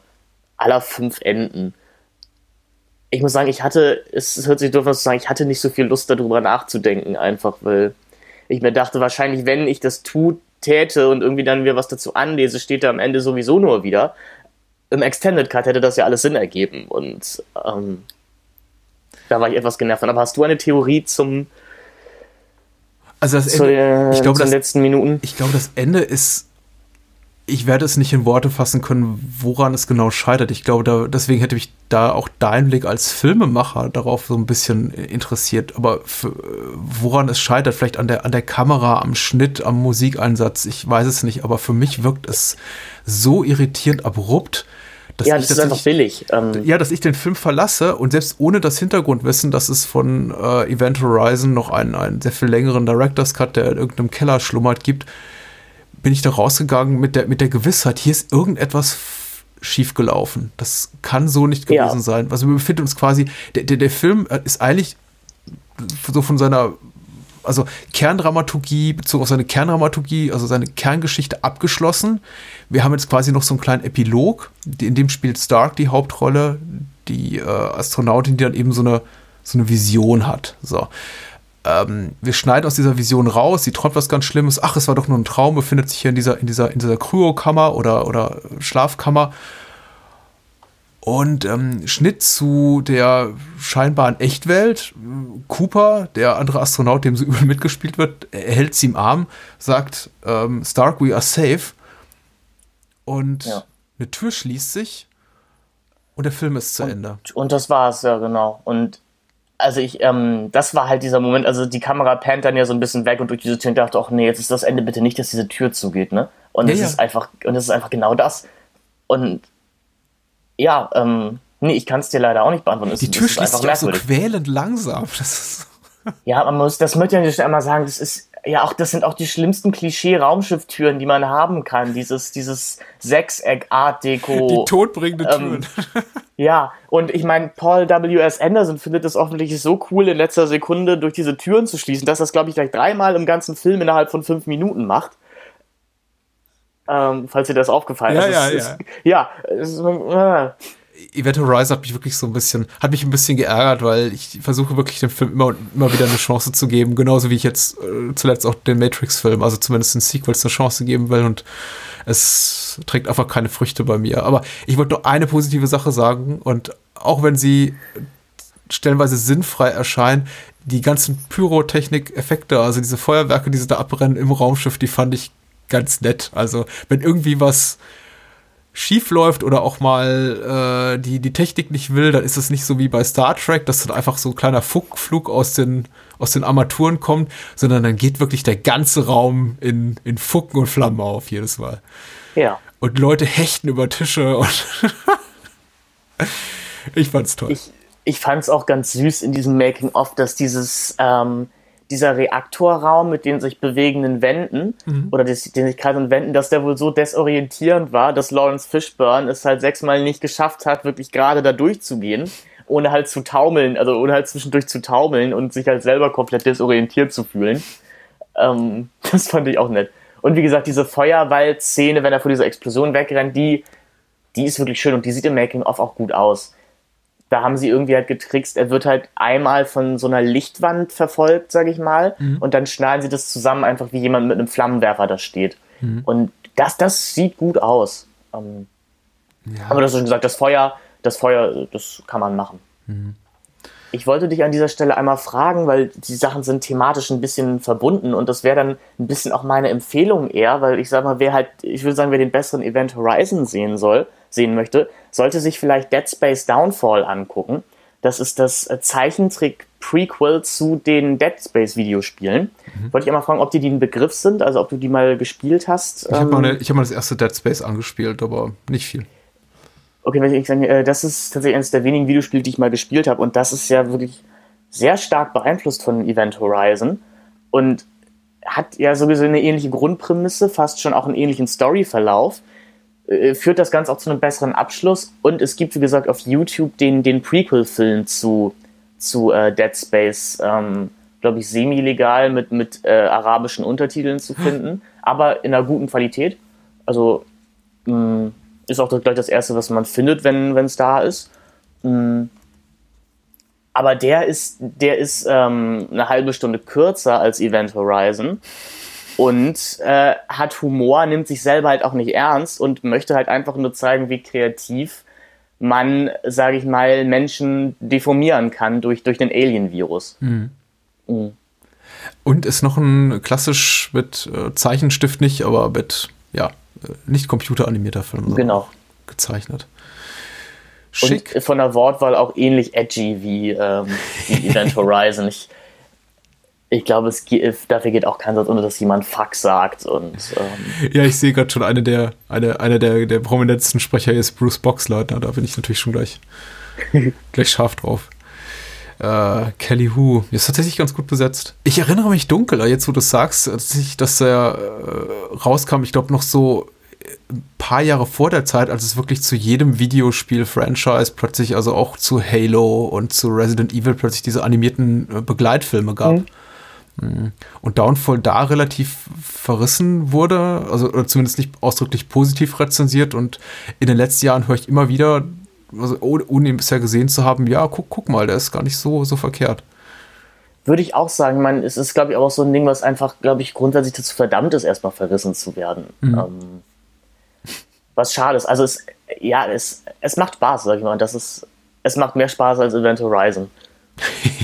aller fünf Enden. Ich muss sagen, ich hatte, es hört sich doof an zu sagen, ich hatte nicht so viel Lust darüber nachzudenken, einfach weil ich mir dachte, wahrscheinlich, wenn ich das tut, täte und irgendwie dann mir was dazu anlese, steht da am Ende sowieso nur wieder. Im Extended Cut hätte das ja alles Sinn ergeben und ähm, da war ich etwas genervt. Aber hast du eine Theorie zum, also das Ende, ich glaube, den letzten Minuten? Ich glaube, das Ende ist ich werde es nicht in Worte fassen können, woran es genau scheitert. Ich glaube, da, deswegen hätte mich da auch dein Blick als Filmemacher darauf so ein bisschen interessiert. Aber für, woran es scheitert, vielleicht an der, an der Kamera, am Schnitt, am Musikeinsatz, ich weiß es nicht. Aber für mich wirkt es so irritierend abrupt. Dass ja, das ich, ist einfach ich, billig. Ähm ja, dass ich den Film verlasse und selbst ohne das Hintergrundwissen, dass es von äh, Event Horizon noch einen, einen sehr viel längeren Director's Cut, der in irgendeinem Keller schlummert, gibt, bin ich da rausgegangen mit der, mit der Gewissheit, hier ist irgendetwas schiefgelaufen. Das kann so nicht gewesen ja. sein. Also wir befinden uns quasi, der, der, der Film äh, ist eigentlich so von seiner also Kerndramaturgie, bezogen auf seine Kerndramaturgie, also seine Kerngeschichte abgeschlossen. Wir haben jetzt quasi noch so einen kleinen Epilog, in dem spielt Stark die Hauptrolle, die äh, Astronautin, die dann eben so eine, so eine Vision hat. So ähm, wir schneiden aus dieser Vision raus, sie träumt was ganz Schlimmes, ach, es war doch nur ein Traum, befindet sich hier in dieser, in dieser, in dieser Kryokammer oder, oder Schlafkammer. Und ähm, Schnitt zu der scheinbaren Echtwelt. Cooper, der andere Astronaut, dem so übel mitgespielt wird, hält sie im Arm, sagt, ähm, Stark, we are safe. Und ja. eine Tür schließt sich und der Film ist zu und, Ende. Und das war's, ja, genau. Und also ich, ähm, das war halt dieser Moment, also die Kamera pannt dann ja so ein bisschen weg und durch diese Tür und dachte, ach nee, jetzt ist das Ende bitte nicht, dass diese Tür zugeht, ne? Und es ja. ist einfach, und es ist einfach genau das. Und ja, ähm, nee, ich kann es dir leider auch nicht beantworten. Die Tür schließt sich so quälend langsam. ja, man muss, das möchte ich einmal sagen, das ist ja, auch das sind auch die schlimmsten Klischee-Raumschifftüren, die man haben kann. Dieses, dieses Sechseck-Art-Deko. Die todbringende Türen. Ähm, ja, und ich meine, Paul W.S. Anderson findet es offensichtlich so cool, in letzter Sekunde durch diese Türen zu schließen, dass das, glaube ich, gleich dreimal im ganzen Film innerhalb von fünf Minuten macht. Ähm, falls dir das aufgefallen ja, ist. Ja, ist, ja. ja. Ist, äh, Event Horizon hat mich wirklich so ein bisschen, hat mich ein bisschen geärgert, weil ich versuche wirklich dem Film immer und immer wieder eine Chance zu geben, genauso wie ich jetzt äh, zuletzt auch den Matrix-Film, also zumindest den Sequels eine Chance geben will und es trägt einfach keine Früchte bei mir. Aber ich wollte nur eine positive Sache sagen und auch wenn sie stellenweise sinnfrei erscheinen, die ganzen Pyrotechnik-Effekte, also diese Feuerwerke, die sie da abbrennen im Raumschiff, die fand ich ganz nett. Also wenn irgendwie was schief läuft oder auch mal äh, die, die Technik nicht will, dann ist es nicht so wie bei Star Trek, dass dann einfach so ein kleiner Funkflug aus den, aus den Armaturen kommt, sondern dann geht wirklich der ganze Raum in, in Funken und Flammen auf jedes Mal. Ja. Und Leute hechten über Tische und ich fand's toll. Ich, ich fand's auch ganz süß in diesem Making-of, dass dieses ähm, dieser Reaktorraum mit den sich bewegenden Wänden mhm. oder des, den sich kreisenden Wänden, dass der wohl so desorientierend war, dass Lawrence Fishburne es halt sechsmal nicht geschafft hat, wirklich gerade da durchzugehen, ohne halt zu taumeln, also ohne halt zwischendurch zu taumeln und sich halt selber komplett desorientiert zu fühlen. Ähm, das fand ich auch nett. Und wie gesagt, diese Feuerwald-Szene, wenn er vor dieser Explosion wegrennt, die, die ist wirklich schön und die sieht im Making-of auch gut aus da haben sie irgendwie halt getrickst. Er wird halt einmal von so einer Lichtwand verfolgt, sag ich mal, mhm. und dann schneiden sie das zusammen, einfach wie jemand mit einem Flammenwerfer da steht. Mhm. Und das, das sieht gut aus. Ähm, ja. Aber du hast schon gesagt, das Feuer, das Feuer, das kann man machen. Mhm. Ich wollte dich an dieser Stelle einmal fragen, weil die Sachen sind thematisch ein bisschen verbunden und das wäre dann ein bisschen auch meine Empfehlung eher, weil ich sag mal, wer halt, ich würde sagen, wer den besseren Event Horizon sehen soll, sehen möchte, sollte sich vielleicht Dead Space Downfall angucken. Das ist das äh, Zeichentrick-Prequel zu den Dead Space-Videospielen. Mhm. Wollte ich einmal fragen, ob die, die ein Begriff sind, also ob du die mal gespielt hast. Ich habe mal, hab mal das erste Dead Space angespielt, aber nicht viel. Okay, ich sagen, äh, das ist tatsächlich eines der wenigen Videospiele, die ich mal gespielt habe. Und das ist ja wirklich sehr stark beeinflusst von Event Horizon. Und hat ja sowieso eine ähnliche Grundprämisse, fast schon auch einen ähnlichen Storyverlauf. Äh, führt das Ganze auch zu einem besseren Abschluss. Und es gibt, wie gesagt, auf YouTube den, den Prequel-Film zu, zu äh, Dead Space, ähm, glaube ich, semi-legal mit, mit äh, arabischen Untertiteln zu finden, aber in einer guten Qualität. Also mh, mm, ist auch gleich das erste, was man findet, wenn es da ist. Mh, mm. aber der ist, der ist ähm, eine halbe Stunde kürzer als Event Horizon und äh, hat Humor, nimmt sich selber halt auch nicht ernst und möchte halt einfach nur zeigen, wie kreativ man, sage ich mal, Menschen deformieren kann durch, durch den Alien-Virus. Mhm. Mhm. Und ist noch ein klassisch mit äh, Zeichenstift nicht, aber mit, ja, äh, nicht computeranimierter Film. Genau. Gezeichnet. Schick. Und von der Wortwahl auch ähnlich edgy wie, ähm, wie Event Horizon. Ich, ich glaube, es dafür geht auch kein Satz, ohne dass jemand Fuck sagt. Und, ähm ja, ich sehe gerade schon, eine der, eine, eine der, der prominentesten Sprecher ist Bruce Boxleitner. Da bin ich natürlich schon gleich, gleich scharf drauf. Äh, Kelly Hu ist tatsächlich ganz gut besetzt. Ich erinnere mich dunkel, jetzt wo du sagst, dass, ich, dass er äh, rauskam, ich glaube noch so ein paar Jahre vor der Zeit, als es wirklich zu jedem Videospiel-Franchise plötzlich, also auch zu Halo und zu Resident Evil plötzlich diese animierten äh, Begleitfilme gab. Mhm. Mhm. Und Downfall da relativ verrissen wurde, also oder zumindest nicht ausdrücklich positiv rezensiert. Und in den letzten Jahren höre ich immer wieder, also ohne ihn bisher gesehen zu haben, ja, guck, guck mal, der ist gar nicht so, so verkehrt. Würde ich auch sagen, man, es ist, glaube ich, auch so ein Ding, was einfach, glaube ich, grundsätzlich dazu verdammt ist, erstmal verrissen zu werden. Mhm. Ähm, was schade ist. Also es, ja, es, es macht Spaß, sag ich mal. Das ist, es macht mehr Spaß als Event Horizon.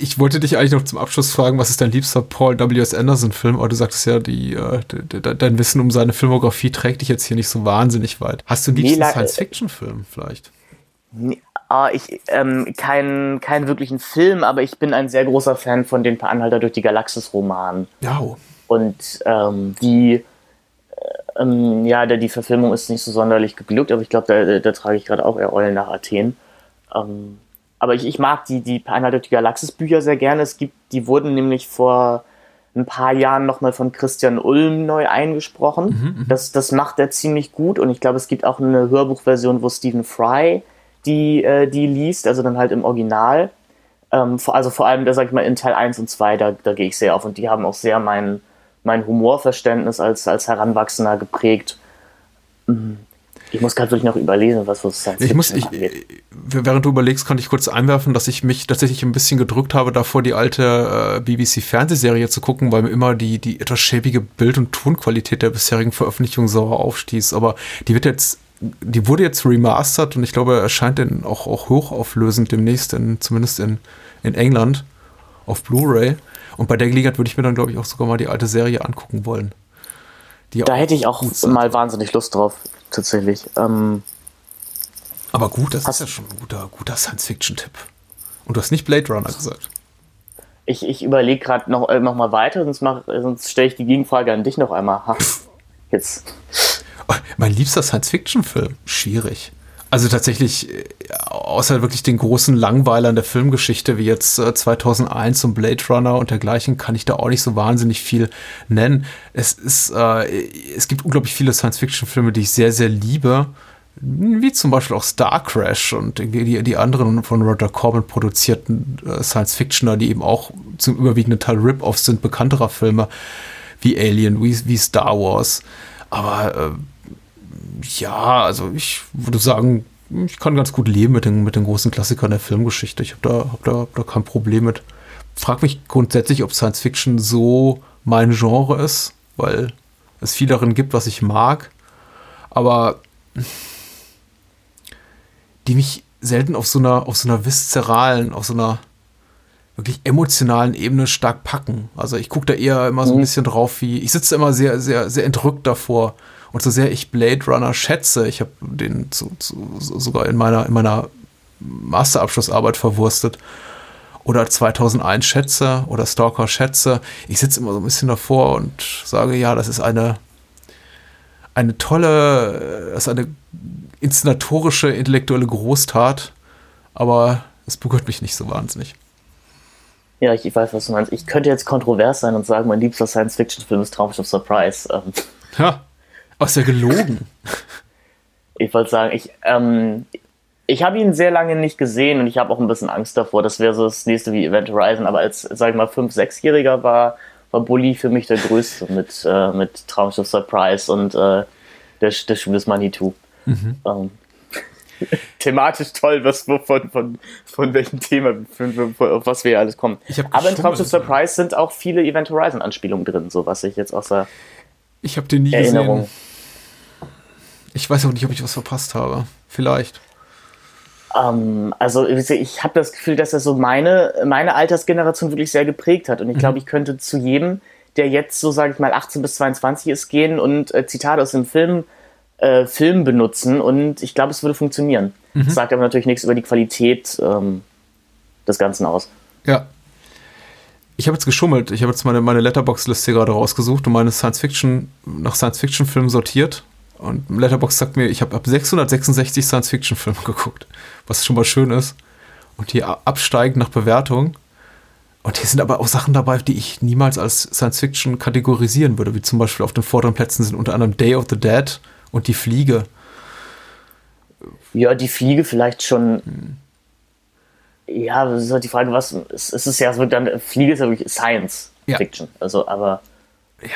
ich wollte dich eigentlich noch zum Abschluss fragen, was ist dein liebster Paul W.S. Anderson-Film? Aber du sagtest ja, die, äh, dein Wissen um seine Filmografie trägt dich jetzt hier nicht so wahnsinnig weit. Hast du einen liebsten Science-Fiction-Film vielleicht? Nee, ah, ich, ähm, keinen kein wirklichen Film, aber ich bin ein sehr großer Fan von den Per Anhalter durch die Galaxis-Romanen. Ja. Und ähm, die ähm, ja, die Verfilmung ist nicht so sonderlich geglückt, aber ich glaube, da, da, trage ich gerade auch eher Eulen nach Athen. Ähm, aber ich, ich mag die, die Einheit die Galaxis-Bücher sehr gerne. Es gibt, die wurden nämlich vor ein paar Jahren nochmal von Christian Ulm neu eingesprochen. Mhm, mhm, das, das macht er ziemlich gut und ich glaube, es gibt auch eine Hörbuchversion, wo Stephen Fry die, äh, die liest, also dann halt im Original. Ähm, also vor allem, da sag ich mal, in Teil 1 und 2, da, da gehe ich sehr auf und die haben auch sehr meinen mein Humorverständnis als, als Heranwachsender geprägt. Mhm. Ich muss gerade wirklich noch überlesen, was das Science ich muss, ich, Während du überlegst, kann ich kurz einwerfen, dass ich mich tatsächlich ein bisschen gedrückt habe, davor die alte äh, BBC-Fernsehserie zu gucken, weil mir immer die, die etwas schäbige Bild- und Tonqualität der bisherigen Veröffentlichung sauer aufstieß. Aber die wird jetzt, die wurde jetzt remastert und ich glaube, erscheint dann auch, auch hochauflösend demnächst, in, zumindest in, in England, auf Blu-ray. Und bei der Gelegenheit würde ich mir dann, glaube ich, auch sogar mal die alte Serie angucken wollen. da hätte ich auch mal wahnsinnig Lust drauf, tatsächlich. Ähm, Aber gut, das ist ja schon ein guter, guter Science-Fiction-Tipp. Und du hast nicht Blade Runner gesagt. Ich, ich überlege gerade noch, äh, noch mal weiter, sonst, sonst stelle ich die Gegenfrage an dich noch einmal. Ha, jetzt. Mein liebster Science-Fiction-Film? Schwierig. Also tatsächlich, äh, außer wirklich den großen Langweilern der Filmgeschichte, wie jetzt äh, 2001 und Blade Runner und dergleichen, kann ich da auch nicht so wahnsinnig viel nennen. Es ist, äh, es gibt unglaublich viele Science-Fiction-Filme, die ich sehr, sehr liebe. Wie zum Beispiel auch Star Crash und die, die anderen von Roger Corbin produzierten äh, Science-Fictioner, die eben auch zum überwiegenden Teil Rip-Offs sind, bekannterer Filme wie Alien, wie, wie Star Wars. Aber äh, ja, also ich würde sagen, ich kann ganz gut leben mit den, mit den großen Klassikern der Filmgeschichte. Ich habe da, hab da, hab da kein Problem mit. Frag mich grundsätzlich, ob Science Fiction so mein Genre ist, weil es viel darin gibt, was ich mag, aber die mich selten auf so einer, auf so einer viszeralen, auf so einer wirklich emotionalen Ebene stark packen. Also ich gucke da eher immer so ein mhm. bisschen drauf, wie ich sitze immer sehr, sehr, sehr entrückt davor, und so sehr ich Blade Runner schätze, ich habe den zu, zu, sogar in meiner, in meiner Masterabschlussarbeit verwurstet, oder 2001 schätze oder Stalker schätze, ich sitze immer so ein bisschen davor und sage, ja, das ist eine, eine tolle, das ist eine inszenatorische, intellektuelle Großtat, aber es berührt mich nicht so wahnsinnig. Ja, ich, ich weiß, was du meinst. Ich könnte jetzt kontrovers sein und sagen, mein liebster Science-Fiction-Film ist Traumschiff Surprise. Ähm. Ja, Oh, ist ja gelogen. ich wollte sagen, ich, ähm, ich habe ihn sehr lange nicht gesehen und ich habe auch ein bisschen Angst davor. Das wäre so das nächste wie Event Horizon. Aber als, sag ich mal, 5-, 6-Jähriger war, war Bully für mich der größte mit, äh, mit Traumschiff Surprise und äh, der, der Schuh des Manitou. Mhm. Ähm, thematisch toll, was von, von, von welchem Thema, auf was wir alles kommen. Aber in Traumschiff Surprise sind auch viele Event Horizon Anspielungen drin, so was ich jetzt außer Ich habe den nie Erinnerung. gesehen. Ich weiß auch nicht, ob ich was verpasst habe. Vielleicht. Ähm, also ich habe das Gefühl, dass er so meine, meine Altersgeneration wirklich sehr geprägt hat. Und ich glaube, mhm. ich könnte zu jedem, der jetzt so, sage ich mal, 18 bis 22 ist, gehen und äh, Zitate aus dem Film äh, Film benutzen und ich glaube, es würde funktionieren. Mhm. Das sagt aber natürlich nichts über die Qualität ähm, des Ganzen aus. Ja. Ich habe jetzt geschummelt. Ich habe jetzt meine, meine Letterbox-Liste gerade rausgesucht und meine Science-Fiction nach Science-Fiction-Filmen sortiert. Und Letterbox sagt mir, ich habe ab 666 Science-Fiction-Filme geguckt, was schon mal schön ist. Und hier absteigend nach Bewertung. Und hier sind aber auch Sachen dabei, die ich niemals als Science-Fiction kategorisieren würde, wie zum Beispiel auf den vorderen Plätzen sind unter anderem Day of the Dead, und die Fliege. Ja, die Fliege vielleicht schon. Hm. Ja, das ist halt die Frage, was. Es ist ja so, dann. Fliege ist ja wirklich Science ja. Fiction. Also, aber.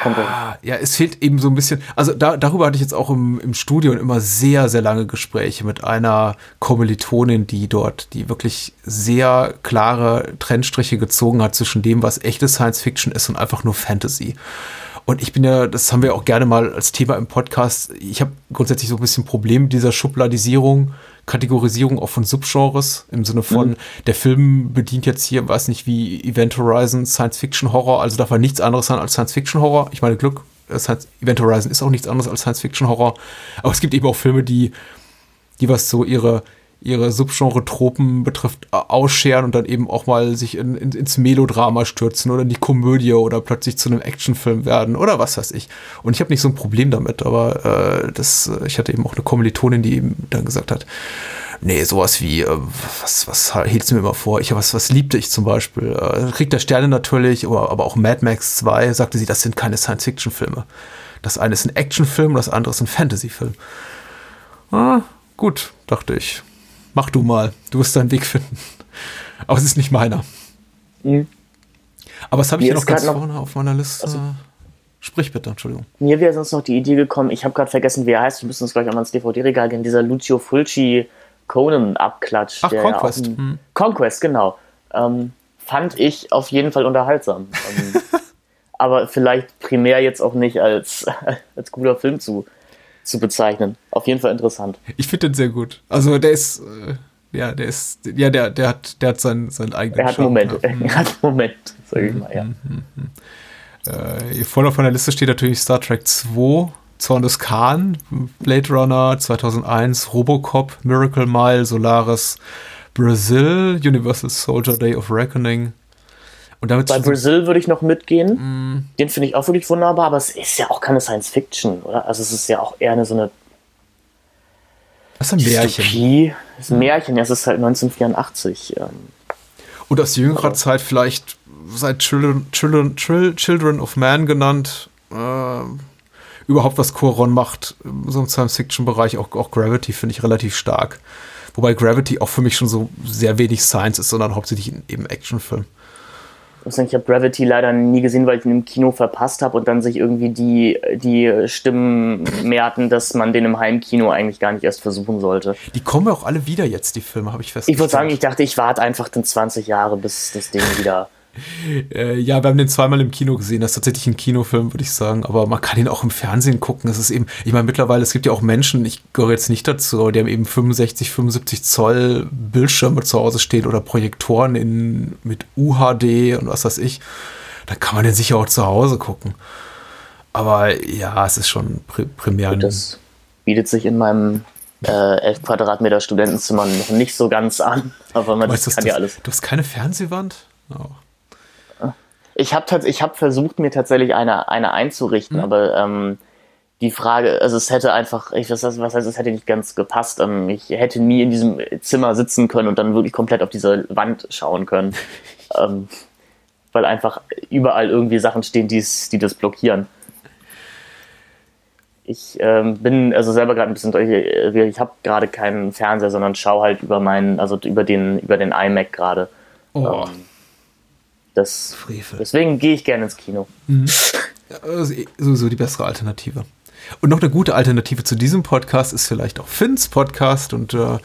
Ja, ja, es fehlt eben so ein bisschen. Also da, darüber hatte ich jetzt auch im, im Studio immer sehr, sehr lange Gespräche mit einer Kommilitonin, die dort, die wirklich sehr klare Trennstriche gezogen hat zwischen dem, was echte Science Fiction ist und einfach nur Fantasy. Und ich bin ja, das haben wir auch gerne mal als Thema im Podcast. Ich habe grundsätzlich so ein bisschen Problem mit dieser Schubladisierung, Kategorisierung auch von Subgenres im Sinne von, mhm. der Film bedient jetzt hier, weiß nicht, wie Event Horizon Science Fiction Horror, also darf er nichts anderes sein als Science Fiction Horror. Ich meine, Glück, äh, Science, Event Horizon ist auch nichts anderes als Science Fiction Horror. Aber es gibt eben auch Filme, die, die was so ihre, ihre Subgenre-Tropen betrifft, ausscheren und dann eben auch mal sich in, in, ins Melodrama stürzen oder in die Komödie oder plötzlich zu einem Actionfilm werden oder was weiß ich. Und ich habe nicht so ein Problem damit, aber äh, das, ich hatte eben auch eine Kommilitonin, die eben dann gesagt hat, nee, sowas wie, äh, was, was hielt es mir immer vor? Ich, was, was liebte ich zum Beispiel? Äh, Krieg der Sterne natürlich, aber, aber auch Mad Max 2, sagte sie, das sind keine Science-Fiction-Filme. Das eine ist ein Actionfilm, das andere ist ein Fantasy-Film. Ah, gut, dachte ich mach du mal, du wirst deinen Weg finden. Aber es ist nicht meiner. Mhm. Aber was habe ich hier noch ganz noch, vorne auf meiner Liste? Also, Sprich bitte, Entschuldigung. Mir wäre sonst noch die Idee gekommen, ich habe gerade vergessen, wie er heißt, wir müssen uns gleich einmal ins DVD-Regal gehen, dieser Lucio Fulci Conan-Abklatsch. Ach, Conquest. Ja hm. Conquest, genau. Ähm, fand ich auf jeden Fall unterhaltsam. ähm, aber vielleicht primär jetzt auch nicht als, als guter Film zu, zu bezeichnen. Auf jeden Fall interessant. Ich finde den sehr gut. Also der ist, äh, ja, der ist, ja, der, der hat, der hat seinen, seinen eigenen. Er hat Momente, er hat Moment, sag ich mal, ja. Mhm, mhm, mhm. Äh, vorne auf meiner Liste steht natürlich Star Trek 2, Zorn des Khan, Blade Runner 2001, Robocop, Miracle Mile, Solaris, Brazil, Universal Soldier Day of Reckoning, Bei Brazil würde ich noch mitgehen. Mm. Den finde ich auch wirklich wunderbar, aber es ist ja auch keine Science Fiction, oder? Also es ist ja auch eher eine so eine. Das ist ein Märchen. Dystopie. Das ist ein Märchen, ja, es ist halt 1984. Ähm. Und aus jüngerer aber. Zeit vielleicht seit Children, Children, Children of Man genannt. Äh, überhaupt was Coron macht, so im Science-Fiction-Bereich, auch, auch Gravity finde ich relativ stark. Wobei Gravity auch für mich schon so sehr wenig Science ist, sondern hauptsächlich eben Actionfilm ich habe Gravity leider nie gesehen, weil ich ihn im Kino verpasst habe und dann sich irgendwie die, die Stimmen mehrten, dass man den im Heimkino eigentlich gar nicht erst versuchen sollte. Die kommen ja auch alle wieder jetzt, die Filme, habe ich festgestellt. Ich würde sagen, ich dachte, ich warte einfach dann 20 Jahre, bis das Ding wieder äh, ja, wir haben den zweimal im Kino gesehen. Das ist tatsächlich ein Kinofilm, würde ich sagen. Aber man kann ihn auch im Fernsehen gucken. Es ist eben, ich meine, mittlerweile, es gibt ja auch Menschen, ich gehöre jetzt nicht dazu, die haben eben 65, 75 Zoll Bildschirme zu Hause stehen oder Projektoren in, mit UHD und was weiß ich. Da kann man den sicher auch zu Hause gucken. Aber ja, es ist schon primär. Das bietet sich in meinem äh, 11 Quadratmeter Studentenzimmer noch nicht so ganz an. Aber man weißt, kann ja alles. Du hast keine Fernsehwand? Oh. Ich habe ich hab versucht, mir tatsächlich eine, eine einzurichten, mhm. aber ähm, die Frage, also es hätte einfach, ich weiß, was heißt, es hätte nicht ganz gepasst. Ähm, ich hätte nie in diesem Zimmer sitzen können und dann wirklich komplett auf diese Wand schauen können. ähm, weil einfach überall irgendwie Sachen stehen, die's, die das blockieren. Ich ähm, bin also selber gerade ein bisschen, ich habe gerade keinen Fernseher, sondern schaue halt über meinen, also über den, über den iMac gerade. Oh. Ähm, Das, deswegen gehe ich gerne ins Kino. Mhm. Also sowieso die bessere Alternative. Und noch eine gute Alternative zu diesem Podcast ist vielleicht auch Finns Podcast. Und äh,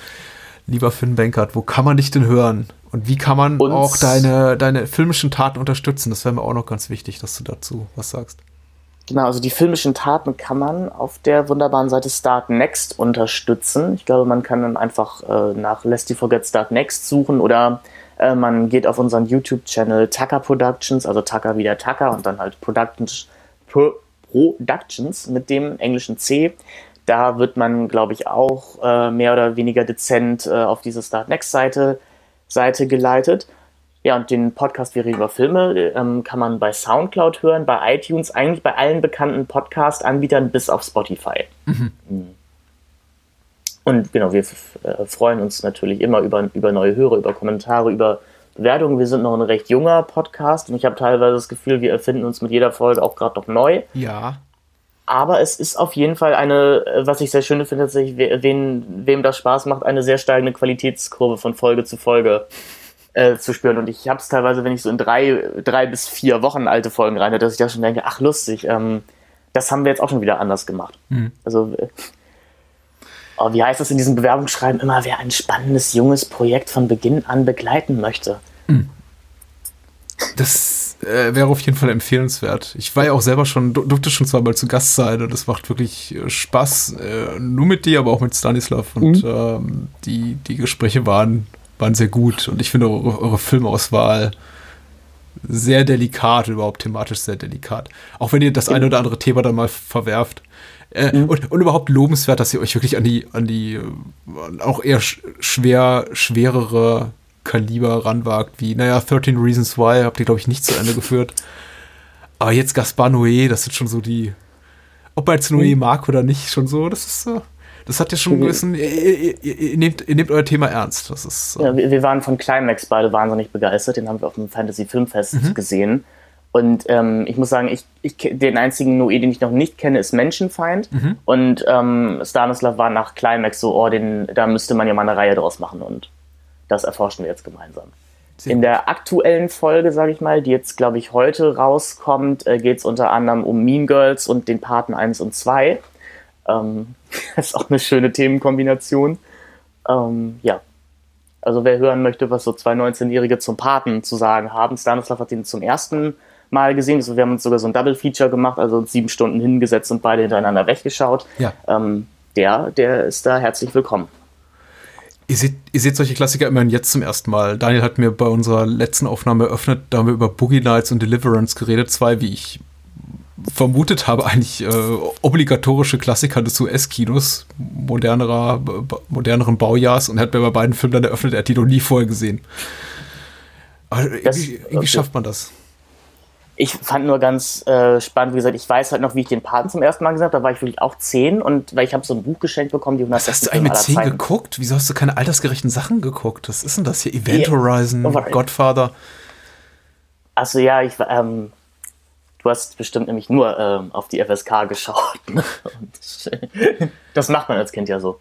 lieber Finn Bankert, wo kann man dich denn hören? Und wie kann man Uns auch deine, deine filmischen Taten unterstützen? Das wäre mir auch noch ganz wichtig, dass du dazu was sagst. Genau, also die filmischen Taten kann man auf der wunderbaren Seite Start Next unterstützen. Ich glaube, man kann dann einfach äh, nach Lest Forget Start Next suchen oder äh, man geht auf unseren YouTube-Channel Tucker Productions, also Tucker wie der Tucker und dann halt Productions, Pro, Productions mit dem englischen C. Da wird man, glaube ich, auch äh, mehr oder weniger dezent äh, auf diese Start Next Seite, Seite geleitet. Ja, und den Podcast Wir reden über Filme ähm, kann man bei Soundcloud hören, bei iTunes, eigentlich bei allen bekannten Podcast-Anbietern bis auf Spotify. Mhm. mhm. Und genau, wir äh, freuen uns natürlich immer über, über neue Hörer, über Kommentare, über Bewertungen. Wir sind noch ein recht junger Podcast und ich habe teilweise das Gefühl, wir erfinden uns mit jeder Folge auch gerade noch neu. Ja. Aber es ist auf jeden Fall eine, äh, was ich sehr schön finde, tatsächlich, wen, wem das Spaß macht, eine sehr steigende Qualitätskurve von Folge zu Folge äh, zu spüren. Und ich habe es teilweise, wenn ich so in drei, drei bis vier Wochen alte Folgen rein, dass ich da schon denke, ach lustig, ähm, das haben wir jetzt auch schon wieder anders gemacht. Mhm. Also, äh, oh, wie heißt das in diesem Bewerbungsschreiben immer, wer ein spannendes, junges Projekt von Beginn an begleiten möchte? Mhm. Das äh, wäre auf jeden Fall empfehlenswert. Ich war ja auch selber schon, durfte schon zweimal zu Gast sein und es macht wirklich äh, Spaß. Äh, nur mit dir, aber auch mit Stanislav. Und mhm. ähm, die, die Gespräche waren waren sehr gut und ich finde eure, eure Filmauswahl sehr delikat, überhaupt thematisch sehr delikat. Auch wenn ihr das eine oder andere Thema dann mal verwerft. Äh, mhm. und, und, überhaupt lobenswert, dass ihr euch wirklich an die, an die äh, auch eher schwer, schwerere Kaliber ranwagt, wie, naja, 13 Reasons Why habt ihr, glaube ich, nicht zu Ende geführt. Aber jetzt Gaspar Noé, das sind schon so die, ob man jetzt Noé mhm. mag oder nicht, schon so, das ist so. Das hat ja schon einen gewissen, ihr, ihr, ihr, nehmt, ihr nehmt euer Thema ernst. Das ist, äh ja, wir, wir, waren von Climax beide wahnsinnig begeistert. Den haben wir auf dem Fantasy Filmfest mhm. gesehen. Und ähm, ich muss sagen, ich, ich, den einzigen Noé, den ich noch nicht kenne, ist Menschenfeind. Mhm. Und ähm, Stanislav war nach Climax so, oh, den, da müsste man ja mal eine Reihe draus machen. Und das erforschen wir jetzt gemeinsam. Sehr In der aktuellen Folge, sage ich mal, die jetzt, glaube ich, heute rauskommt, äh, geht es unter anderem um Mean Girls und den Paten 1 und 2. Ähm, das ist auch eine schöne Themenkombination. Ähm, ja. Also wer hören möchte, was so zwei 19-Jährige zum Paten zu sagen haben, Stanislav hat ihn zum ersten Mal gesehen. Also wir haben uns sogar so ein Double-Feature gemacht, also sieben Stunden hingesetzt und beide hintereinander weggeschaut. Ja. Ähm, der, der ist da herzlich willkommen. Ihr seht, ihr seht solche Klassiker immerhin jetzt zum ersten Mal. Daniel hat mir bei unserer letzten Aufnahme eröffnet, da haben wir über Boogie Nights und Deliverance geredet. Zwei, wie ich vermutet habe, eigentlich äh, obligatorische Klassiker des US-Kinos, modernerer, moderneren Baujahrs und er hat mir bei beiden Filmen dann eröffnet, er hat die noch nie vorher gesehen. Aber das, irgendwie, irgendwie okay. schafft man das. Ich fand nur ganz äh, spannend, wie gesagt, ich weiß halt noch, wie ich den Paten zum ersten Mal gesagt habe, da war ich wirklich auch zehn und weil ich habe so ein Buch geschenkt bekommen, die 100 Was hast du eigentlich mit zehn Zeiten. geguckt? Wieso hast du keine altersgerechten Sachen geguckt? Was ist denn das hier? Event Horizon, yeah. Godfather? Achso, ja, ich ähm, Du hast bestimmt nämlich nur ähm, auf die FSK geschaut. Ne? das macht man als Kind ja so.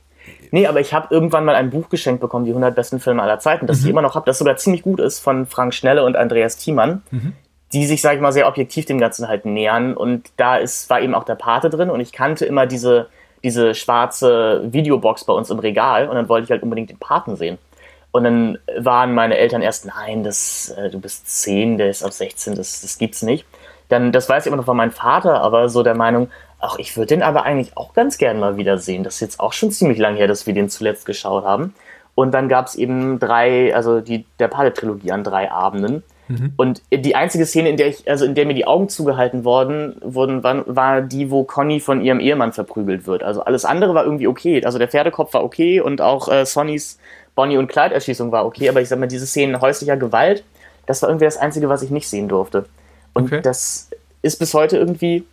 Nee, aber ich habe irgendwann mal ein Buch geschenkt bekommen, die 100 besten Filme aller Zeiten, das mhm. ich immer noch habe, das sogar ziemlich gut ist, von Frank Schnelle und Andreas Thiemann, mhm. Die sich, sag ich mal, sehr objektiv dem Ganzen halt nähern. Und da ist, war eben auch der Pate drin und ich kannte immer diese, diese schwarze Videobox bei uns im Regal und dann wollte ich halt unbedingt den Paten sehen. Und dann waren meine Eltern erst, nein, das, äh, du bist 10, der ist ab 16, das, das gibt's nicht dann, das weiß ich immer noch von meinem Vater, aber so der Meinung, ach, ich würde den aber eigentlich auch ganz gern mal wieder sehen. Das ist jetzt auch schon ziemlich lang her, dass wir den zuletzt geschaut haben. Und dann gab es eben drei, also die, der Pate-Trilogie an drei Abenden. Mhm. Und die einzige Szene, in der ich, also in der mir die Augen zugehalten worden, wurden, war, war die, wo Conny von ihrem Ehemann verprügelt wird. Also alles andere war irgendwie okay. Also der Pferdekopf war okay und auch äh, Sonnys Bonnie und Clyde-Erschießung war okay. Aber ich sag mal, diese Szenen häuslicher Gewalt, das war irgendwie das Einzige, was ich nicht sehen durfte. Und okay. das ist bis heute irgendwie,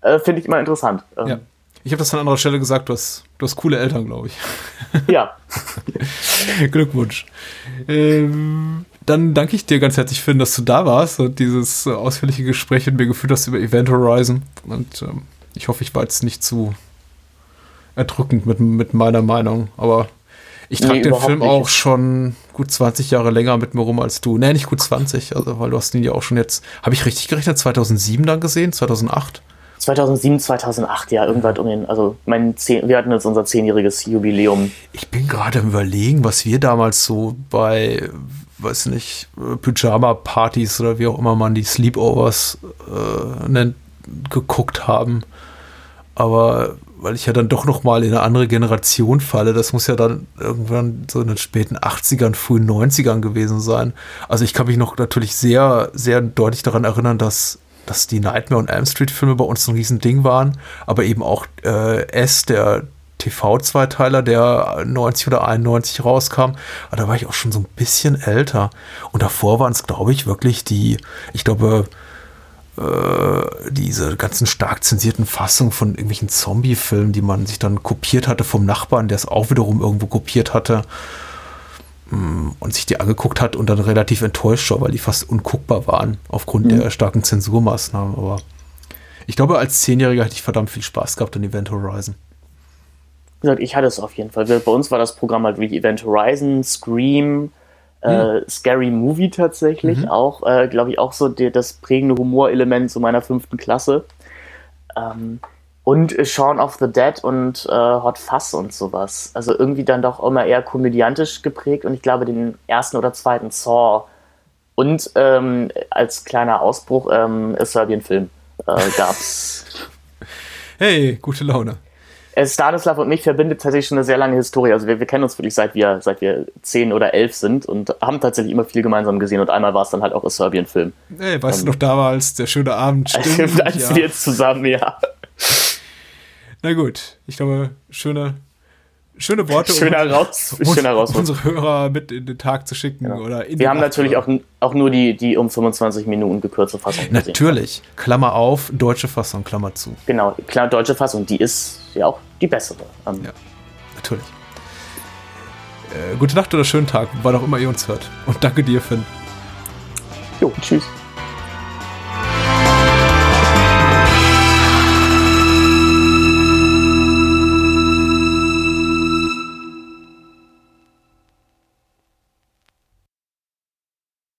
äh, finde ich immer interessant. Ähm, ja. Ich habe das an anderer Stelle gesagt, du hast, du hast coole Eltern, glaube ich. Ja. Glückwunsch. Ähm, dann danke ich dir ganz herzlich, Finn, dass du da warst und dieses ausführliche Gespräch mit mir geführt hast über Event Horizon. Und ähm, ich hoffe, ich war jetzt nicht zu erdrückend mit, mit meiner Meinung. Aber Ich trage nee, den Film nicht. auch schon gut 20 Jahre länger mit mir rum als du. Nee, nicht gut 20, also, weil du hast ihn ja auch schon jetzt, habe ich richtig gerechnet, 2007 dann gesehen, 2008? 2007, 2008, ja, irgendwann um den, also mein zehn, wir hatten jetzt unser zehnjähriges Jubiläum. Ich bin gerade am überlegen, was wir damals so bei, weiß nicht, Pyjama-Partys oder wie auch immer man die Sleepovers äh, nennt, geguckt haben. Aber weil ich ja dann doch noch mal in eine andere Generation falle, das muss ja dann irgendwann so in den späten 80ern, frühen 90ern gewesen sein. Also ich kann mich noch natürlich sehr, sehr deutlich daran erinnern, dass dass die Nightmare und Elm Street Filme bei uns ein Riesending waren, aber eben auch äh, S, der TV-Zweiteiler, der 90 oder 91 rauskam. Aber da war ich auch schon so ein bisschen älter. Und davor waren es, glaube ich, wirklich die, ich glaube, äh, diese ganzen stark zensierten Fassungen von irgendwelchen Zombie-Filmen, die man sich dann kopiert hatte vom Nachbarn, der es auch wiederum irgendwo kopiert hatte. Mm, und sich die angeguckt hat und dann relativ enttäuscht war, weil die fast unguckbar waren aufgrund mhm. der starken Zensurmaßnahmen. Aber ich glaube, als Zehnjähriger hätte ich verdammt viel Spaß gehabt an Event Horizon. Gesagt, ich hatte es auf jeden Fall. Bei uns war das Programm halt wie Event Horizon, Scream, äh, mhm. Scary Movie tatsächlich, mhm. auch, äh, glaube ich, auch so die, das prägende Humorelement zu meiner fünften Klasse. Ähm, und Shaun of the Dead und äh, Hot Fuss und sowas. Also irgendwie dann doch immer eher komödiantisch geprägt und ich glaube den ersten oder zweiten Saw und ähm, als kleiner Ausbruch ähm, Serbian-Film äh, gab's. Hey, gute Laune. Äh, Stanislav und mich verbindet tatsächlich schon eine sehr lange Historie. Also wir, wir kennen uns wirklich seit wir, seit wir zehn oder elf sind und haben tatsächlich immer viel gemeinsam gesehen und einmal war es dann halt auch ein Serbian-Film. Hey, weißt um, du noch damals, der schöne Abend stimmt? Als ja. wir jetzt zusammen, ja. Na gut, ich glaube, schöne, schöne Worte, schöner um, raus, um schöner raus. unsere Hörer mit in den Tag zu schicken. Genau. Oder Wir haben natürlich auch, auch nur die, die um 25 Minuten gekürzte Fassung. Natürlich. Gesehen. Klammer auf, deutsche Fassung, Klammer zu. Genau, klar, deutsche Fassung, die ist ja auch die bessere. Ähm, ja, natürlich. Äh, gute Nacht oder schönen Tag, wann auch immer ihr uns hört. Und danke dir, Finn. Jo, tschüss.